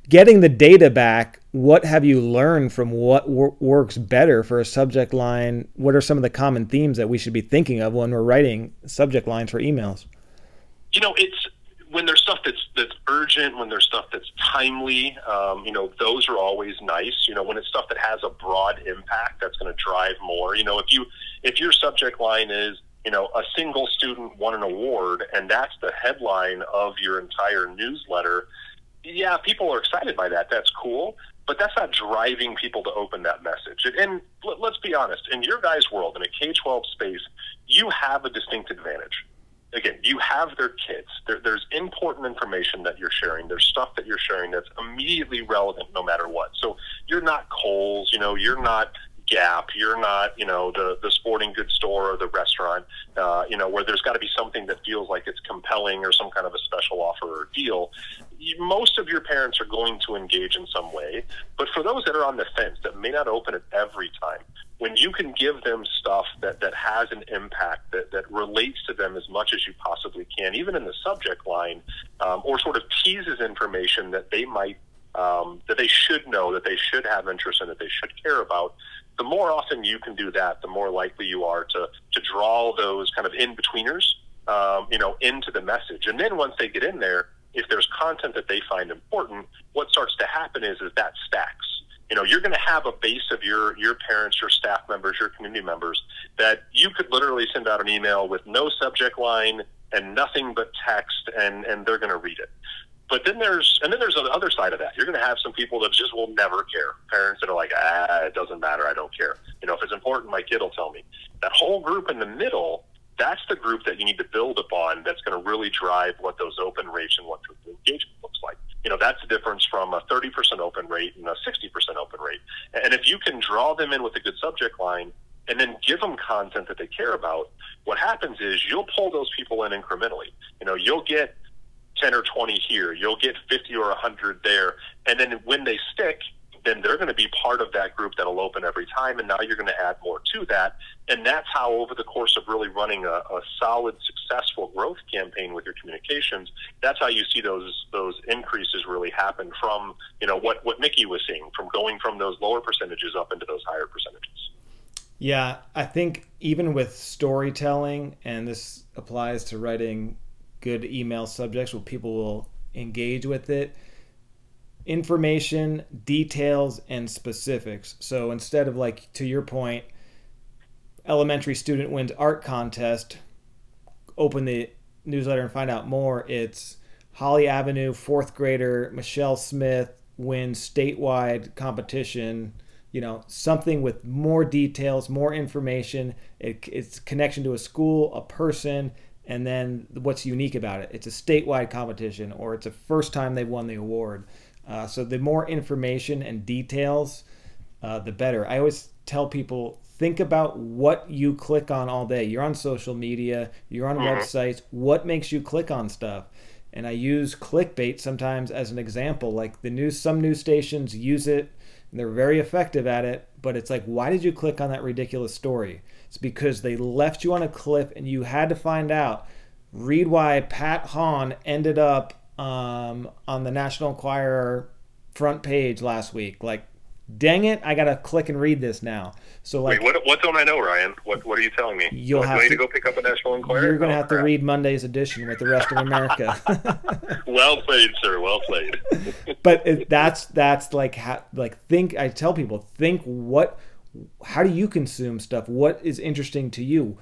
getting the data back, what have you learned from what wor- works better for a subject line? What are some of the common themes that we should be thinking of when we're writing subject lines for emails? you know, it's when there's stuff that's that's urgent, when there's stuff that's timely. Um, you know, those are always nice. You know, when it's stuff that has a broad impact, that's going to drive more. You know, if you if your subject line is you know a single student won an award and that's the headline of your entire newsletter, yeah, people are excited by that. That's cool. But that's not driving people to open that message. And, and let- let's be honest, in your guys' world, in a K 12 space, you have a distinct advantage again, you have their kids. There, there's important information that you're sharing. There's stuff that you're sharing that's immediately relevant no matter what. So you're not Kohl's, you know, you're not Gap, you're not, you know, the, the sporting goods store or the restaurant, uh, you know, where there's got to be something that feels like it's compelling or some kind of a special offer or deal. Most of your parents are going to engage in some way. But for those that are on the fence that may not open it every time, when you can give them stuff that, that has an impact that, that relates to them as much as you possibly can, even in the subject line, um, or sort of teases information that they might um, that they should know, that they should have interest in, that they should care about. The more often you can do that, the more likely you are to to draw those kind of in betweeners, um, you know, into the message. And then once they get in there, if there's content that they find important, what starts to happen is is that stacks you know you're going to have a base of your your parents your staff members your community members that you could literally send out an email with no subject line and nothing but text and and they're going to read it. But then there's and then there's the other side of that. You're going to have some people that just will never care. Parents that are like ah it doesn't matter i don't care. You know if it's important my kid will tell me. That whole group in the middle that's the group that you need to build upon that's going to really drive what those open rates and what engagement. You know, that's the difference from a 30% open rate and a 60% open rate. And if you can draw them in with a good subject line and then give them content that they care about, what happens is you'll pull those people in incrementally. You know, you'll get 10 or 20 here, you'll get 50 or 100 there. And then when they stick, then they're going to be part of that group that'll open every time. And now you're going to add more to that. And that's how, over the course of really running a, a solid, successful growth campaign with your communications, that's how you see those those increases really happen from you know what what Mickey was seeing from going from those lower percentages up into those higher percentages. Yeah, I think even with storytelling, and this applies to writing good email subjects where people will engage with it information, details, and specifics. So instead of like to your point, elementary student wins art contest, open the newsletter and find out more. It's Holly Avenue fourth grader Michelle Smith wins statewide competition. You know, something with more details, more information. It, it's connection to a school, a person, and then what's unique about it. It's a statewide competition, or it's a first time they've won the award. Uh, so the more information and details, uh, the better. I always tell people think about what you click on all day. You're on social media, you're on websites. What makes you click on stuff? And I use clickbait sometimes as an example. Like the news, some news stations use it, and they're very effective at it. But it's like, why did you click on that ridiculous story? It's because they left you on a cliff, and you had to find out. Read why Pat Hawn ended up um, on the National Enquirer front page last week. Like, dang it, I gotta click and read this now. So like, Wait, what, what don't I know, Ryan? What What are you telling me? You'll I have to- to go pick up a National Enquirer. you're gonna Oh, have to read Monday's edition with the rest of America. Well played, sir. Well played. but it, that's that's like how, like think. I tell people think what, how do you consume stuff? What is interesting to you?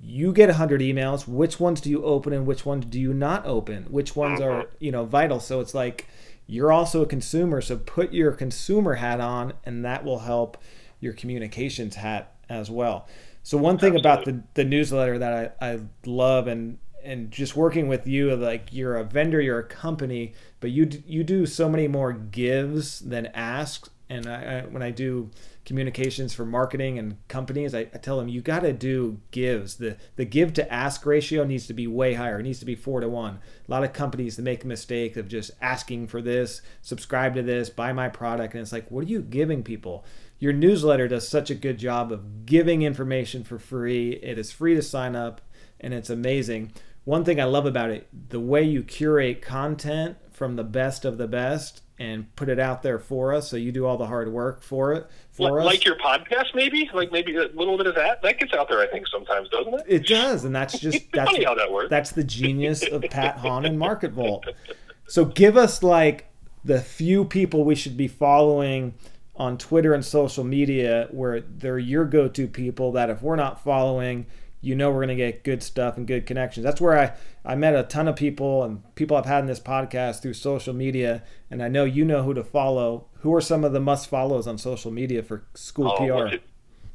You get hundred emails. Which ones do you open and which ones do you not open? Which ones are uh-huh. you know vital? So it's like you're also a consumer. So put your consumer hat on, and that will help your communications hat as well. So one thing about the, the newsletter that I, I love and and just working with you like you're a vendor you're a company but you you do so many more gives than asks and I, I, when I do communications for marketing and companies I, I tell them you got to do gives. The the give to ask ratio needs to be way higher. It needs to be four to one. A lot of companies that make a mistake of just asking for this subscribe to this buy my product and it's like what are you giving people? Your newsletter does such a good job of giving information for free. It is free to sign up and it's amazing. One thing I love about it, the way you curate content from the best of the best and put it out there for us. So you do all the hard work for it for Like, us. like your podcast, maybe? Like maybe a little bit of that? That gets out there, I think, sometimes, doesn't it? it does, and that's just that's funny how that works. that's the genius of Pat Hawn and Market Volt. So give us like the few people we should be following on Twitter and social media where they're your go-to people that if we're not following, you know we're going to get good stuff and good connections. That's where I I met a ton of people and people I've had in this podcast through social media and I know you know who to follow. Who are some of the must follows on social media for school Oh, PR? look, at,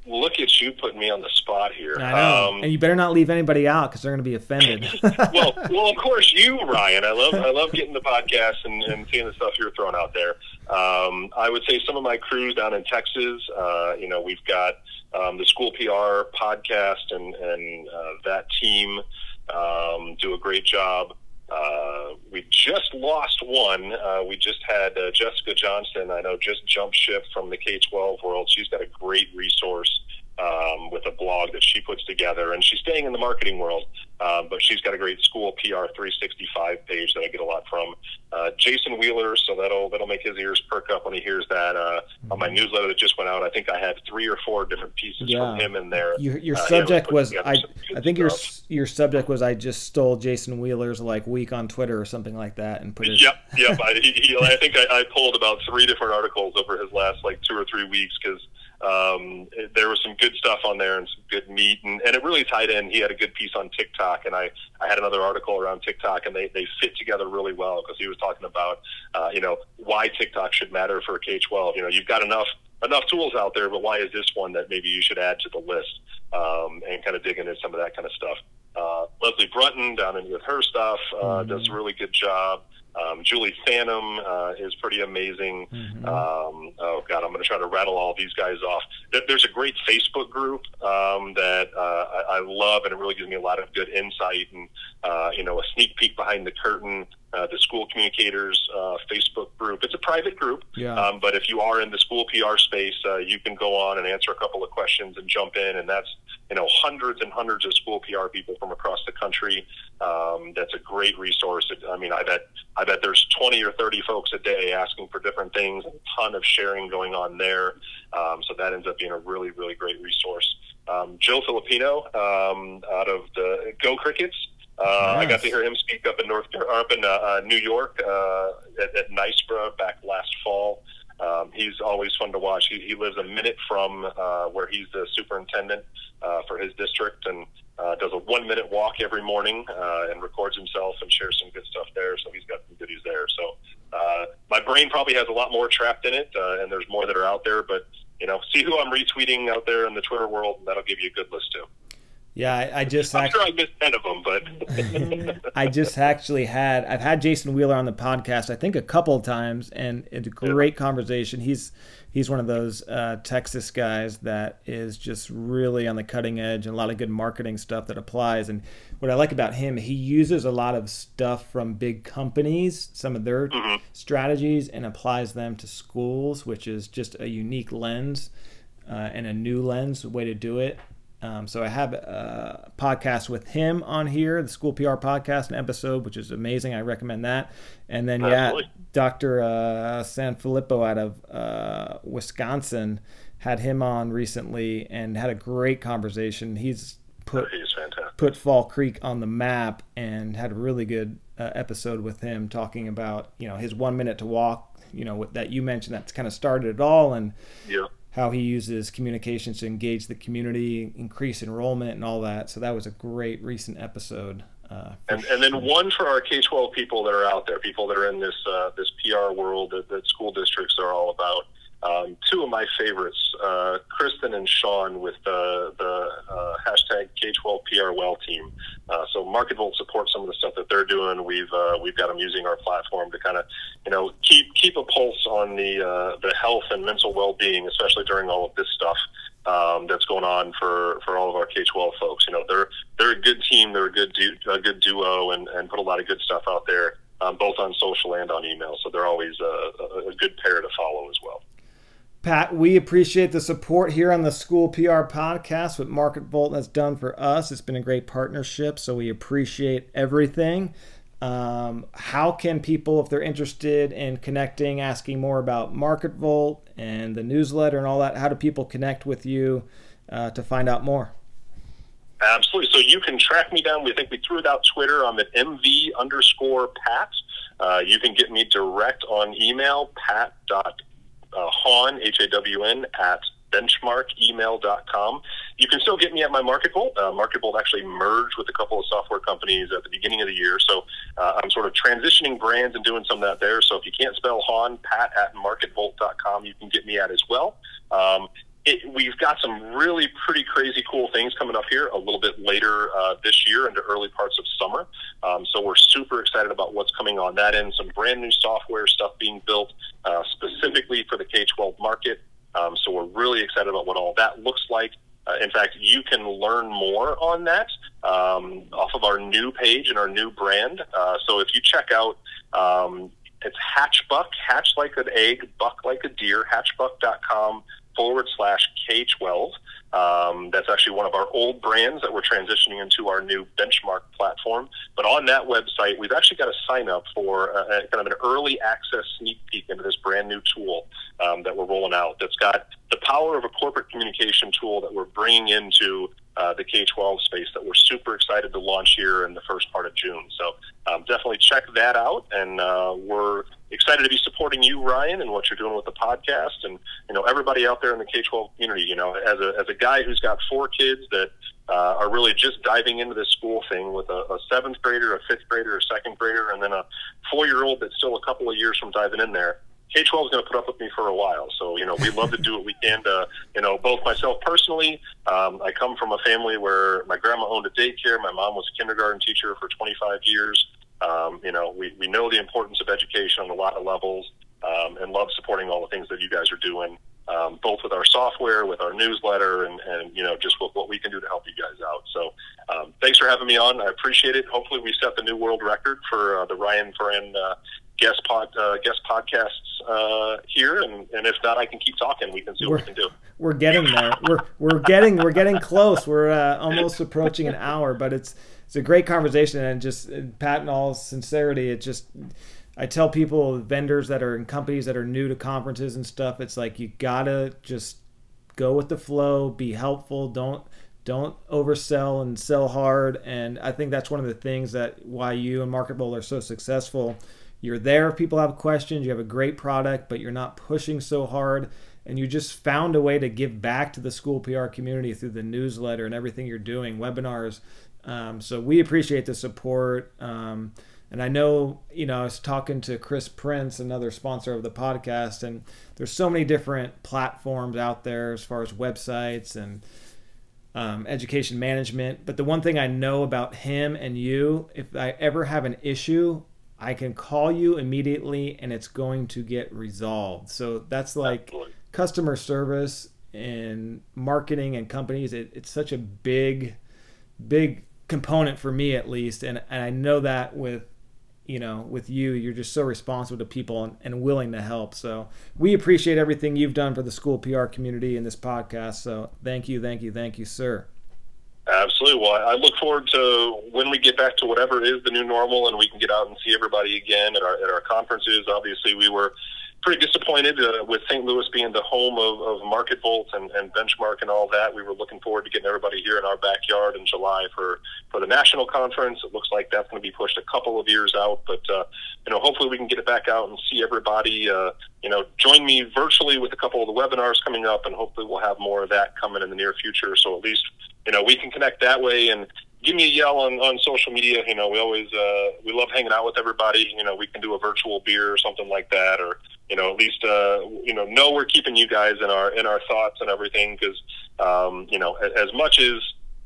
look at you putting me on the spot here. I know. Um, and you better not leave anybody out because they're going to be offended. well, well, of course, you, Ryan. I love, I love getting the podcast and, and seeing the stuff you're throwing out there. Um, I would say some of my crews down in Texas. Uh, you know, we've got um, the School PR podcast, and and uh, that team um, do a great job. Uh, we just lost one. Uh, we just had uh, Jessica Johnson, I know just jumped ship from the K twelve world. She's got a great resource um, with a blog that she puts together, and she's staying in the marketing world. Um, but she's got a great school PR 365 page that I get a lot from. Uh, Jason Wheeler, so that'll that'll make his ears perk up when he hears that. Uh, On my newsletter that just went out, I think I had three or four different pieces Yeah. from him in there. Your, your Uh, subject was I I think your your subject was I just stole Jason Wheeler's like week on Twitter or something like that and put it. Yep, yep. I, he, he, I think I, I pulled about three different articles over his last like two or three weeks because um, there was some good stuff on there and some good meat, and, and it really tied in. He had a good piece on TikTok, and I, I had another article around TikTok, and they, they fit together really well because he was talking about uh, you know why TikTok should matter for K twelve. You know, you've got enough enough tools out there, but why is this one that maybe you should add to the list? Um, and kind of dig into some of that kind of stuff. Uh, Leslie Brunton down in with her stuff uh, does a really good job. Um, Julie Phantom uh, is pretty amazing. Um, oh God, I'm going to try to rattle all these guys off. There, there's a great Facebook group um, that uh, I, I love, and it really gives me a lot of good insight and uh, you know a sneak peek behind the curtain. Uh, the school communicators uh, Facebook group. It's a private group, Yeah. um, but if you are in the school PR space, uh, you can go on and answer a couple of questions and jump in, and that's you know hundreds and hundreds of school PR people from across the country. Um, that's a great resource. It- I mean, I bet I bet there's 20 or 30 folks a day asking for different things. A ton of sharing going on there. Um, so that ends up being a really really great resource. Um, Joe Filipino um, out of the Go Crickets. Uh, I got to hear him speak up in North up in uh, uh, New York uh, at, at NYSSPRA back last fall. Um, he's always fun to watch. He, he lives a minute from uh, where he's the superintendent uh, for his district and uh, does a one minute walk every morning uh, and records himself and shares some good stuff there. So he's got some goodies there. So uh, my brain probably has a lot more trapped in it, uh, and there's more that are out there. But you know, see who I'm retweeting out there in the Twitter world, and that'll give you a good list too. Yeah, I, I just I'm act- sure I missed ten of them, but I just actually had I've had Jason Wheeler on the podcast I think a couple of times and it's a great conversation. He's he's one of those uh, Texas guys that is just really on the cutting edge and a lot of good marketing stuff that applies. And what I like about him, he uses a lot of stuff from big companies, some of their strategies, and applies them to schools, which is just a unique lens uh, and a new lens way to do it. Um, so I have a podcast with him on here, the School PR podcast, an episode, which is amazing. I recommend that. And then, Absolutely. yeah, Dr. Uh, Sanfilippo out of uh, Wisconsin had him on recently and had a great conversation. He's put He's put Fall Creek on the map and had a really good uh, episode with him talking about you know his one minute to walk you know what that you mentioned that's kind of started it all and Yeah. How he uses communications to engage the community increase enrollment and all that so that was a great recent episode uh, And, and then one for our K twelve people that are out there, people that are in this uh, this PR world that, that school districts are all about. Um, two of my favorites, uh, Kristen and Sean with the the uh, hashtag K12 PR Well team. Uh, so Marketvolt supports some of the stuff that they're doing. We've uh, we've got them using our platform to kind of you know keep keep a pulse on the uh, the health and mental well being, especially during all of this stuff um, that's going on for, for all of our K-12 folks. You know, they're they're a good team, they're a good du- a good duo, and, and put a lot of good stuff out there, um, both on social and on email. So they're always a, a, a good pair to follow as well. Pat, we appreciate the support here on the School PR podcast. What Market Volt has done for us, it's been a great partnership. So we appreciate everything. Um, how can people, if they're interested in connecting, asking more about Market Volt and the newsletter and all that, how do people connect with you uh, to find out more? Absolutely. So you can track me down. We think we threw it out Twitter. I'm at mv underscore pat. Uh, you can get me direct on email, pat dot uh, Hawn, H A W N, at benchmarkemail.com. You can still get me at my MarketVolt. Uh, MarketVolt actually merged with a couple of software companies at the beginning of the year. So uh, I'm sort of transitioning brands and doing some of that there. So if you can't spell Hawn, pat at marketvolt.com, you can get me at as well. Um, it, we've got some really pretty crazy cool things coming up here a little bit later uh, this year into early parts of summer. Um, so we're super excited about what's coming on that end. Some brand new software stuff being built uh, specifically for the K 12 market. Um, so we're really excited about what all that looks like. Uh, in fact, you can learn more on that um, off of our new page and our new brand. Uh, so if you check out, um, it's Hatchbuck, hatch like an egg, buck like a deer, hatchbuck.com forward slash K12. Um, that's actually one of our old brands that we're transitioning into our new benchmark platform. But on that website, we've actually got a sign up for a, a kind of an early access sneak peek into this brand new tool um, that we're rolling out that's got the power of a corporate communication tool that we're bringing into uh, the K 12 space that we're super excited to launch here in the first part of June. So um, definitely check that out. And uh, we're excited to be supporting you, Ryan, and what you're doing with the podcast, and you know everybody out there in the K-12 community. You know, as a as a guy who's got four kids that uh, are really just diving into this school thing with a, a seventh grader, a fifth grader, a second grader, and then a four year old that's still a couple of years from diving in there. K-12 is going to put up with me for a while. So, you know, we love to do what we can to, you know, both myself personally, um, I come from a family where my grandma owned a daycare. My mom was a kindergarten teacher for 25 years. Um, you know, we, we know the importance of education on a lot of levels um, and love supporting all the things that you guys are doing, um, both with our software, with our newsletter, and, and you know, just with what we can do to help you guys out. So um, thanks for having me on. I appreciate it. Hopefully we set the new world record for uh, the Ryan Ferren uh, guest pod uh, guest podcasts uh, here, and, and if not, I can keep talking. We can see what We're- we can do. We're getting there. We're we're getting we're getting close. We're uh, almost approaching an hour, but it's it's a great conversation and just and Pat, in all sincerity, it just I tell people vendors that are in companies that are new to conferences and stuff, it's like you gotta just go with the flow, be helpful, don't don't oversell and sell hard. And I think that's one of the things that why you and Market Volt are so successful. You're there if people have questions, you have a great product, but you're not pushing so hard. And you just found a way to give back to the school PR community through the newsletter and everything you're doing, webinars. Um, so we appreciate the support. Um, and I know, you know, I was talking to Chris Prince, another sponsor of the podcast, and there's so many different platforms out there as far as websites and um, education management. But the one thing I know about him and you, if I ever have an issue, I can call you immediately and it's going to get resolved. So that's like Absolutely. customer service and marketing and companies. It, it's such a big, big component for me at least. And, and I know that with you know, with you, you're just so responsive to people and, and willing to help. So we appreciate everything you've done for the school PR community in this podcast. So thank you, thank you, thank you, sir. Absolutely. Well, I look forward to when we get back to whatever is the new normal, and we can get out and see everybody again at our at our conferences. Obviously, we were pretty disappointed uh, with St. Louis being the home of, of Market Volt and, and Benchmark and all that. We were looking forward to getting everybody here in our backyard in July for, for the national conference. It looks like that's going to be pushed a couple of years out, but uh, you know, hopefully we can get it back out and see everybody. Uh, you know, join me virtually with a couple of the webinars coming up, and hopefully we'll have more of that coming in the near future. So at least you know we can connect that way and give me a yell on, on social media. You know, we always uh, we love hanging out with everybody. You know, we can do a virtual beer or something like that, or you know, at least uh, you know know we're keeping you guys in our in our thoughts and everything because um, you know as much as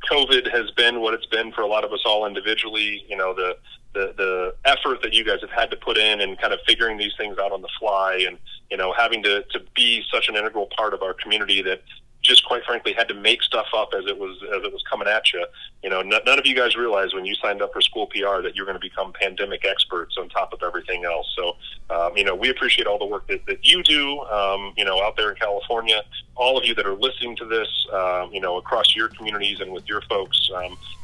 COVID has been what it's been for a lot of us all individually, you know the the the effort that you guys have had to put in and kind of figuring these things out on the fly and you know having to to be such an integral part of our community that just quite frankly had to make stuff up as it was as it was coming at you. You know, n- none of you guys realized when you signed up for School PR that you're going to become pandemic experts on top of everything else. So, um, you know, we appreciate all the work that, that you do. Um, you know, out there in California, all of you that are listening to this, um, you know, across your communities and with your folks.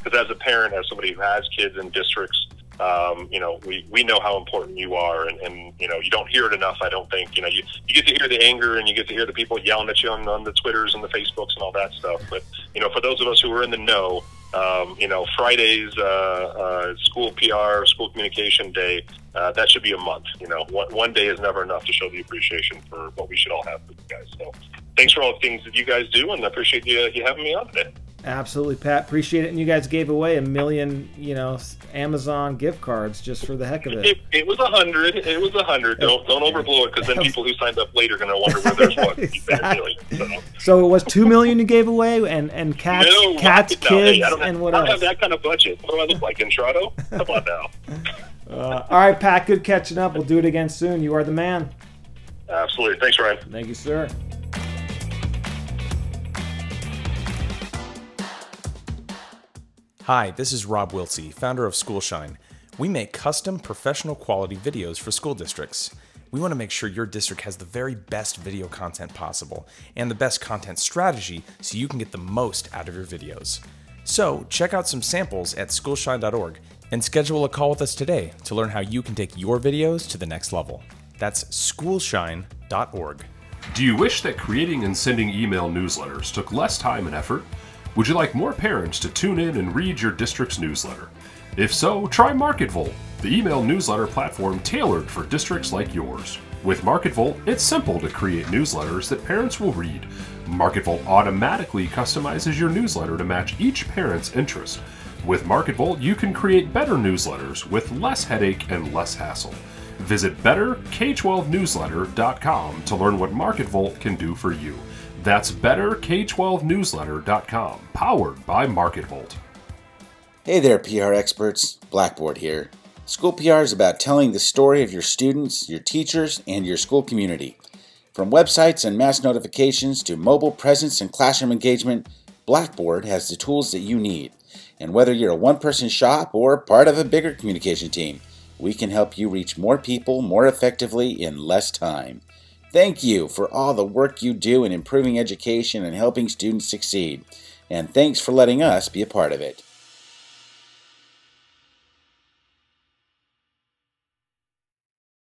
Because um, as a parent, as somebody who has kids in districts um, you know, we, we know how important you are, and, and you know, you don't hear it enough. I don't think you know you, you get to hear the anger, and you get to hear the people yelling at you on, on the Twitters and the Facebooks and all that stuff. But you know, for those of us who are in the know, um, you know, Friday's uh, uh, school PR, school communication day, uh, that should be a month. You know, one, one day is never enough to show the appreciation for what we should all have for you guys. So, thanks for all the things that you guys do, and I appreciate you, you having me on today. Absolutely, Pat. Appreciate it. And you guys gave away a million, you know, Amazon gift cards just for the heck of it. It, it was a hundred. It was a hundred. Don't don't overblow it because then people who signed up later are going to wonder where there's one. exactly. so. so. it was two million you gave away, and and cats, no, cats, no, kids, hey, and what else? I don't else? have that kind of budget. What do I look like, Intrado? Come on now. Uh, all right, Pat. Good catching up. We'll do it again soon. You are the man. Absolutely. Thanks, Ryan. Thank you, sir. Hi, this is Rob Wiltsey, founder of Schoolshine. We make custom professional quality videos for school districts. We want to make sure your district has the very best video content possible and the best content strategy so you can get the most out of your videos. So, check out some samples at schoolshine.org and schedule a call with us today to learn how you can take your videos to the next level. That's schoolshine.org. Do you wish that creating and sending email newsletters took less time and effort? Would you like more parents to tune in and read your district's newsletter? If so, try MarketVolt, the email newsletter platform tailored for districts like yours. With MarketVolt, it's simple to create newsletters that parents will read. MarketVolt automatically customizes your newsletter to match each parent's interest. With MarketVolt, you can create better newsletters with less headache and less hassle. Visit betterk12newsletter.com to learn what MarketVolt can do for you. That's betterk12newsletter.com, powered by MarketVolt. Hey there, PR experts. Blackboard here. School PR is about telling the story of your students, your teachers, and your school community. From websites and mass notifications to mobile presence and classroom engagement, Blackboard has the tools that you need. And whether you're a one person shop or part of a bigger communication team, we can help you reach more people more effectively in less time. Thank you for all the work you do in improving education and helping students succeed. And thanks for letting us be a part of it.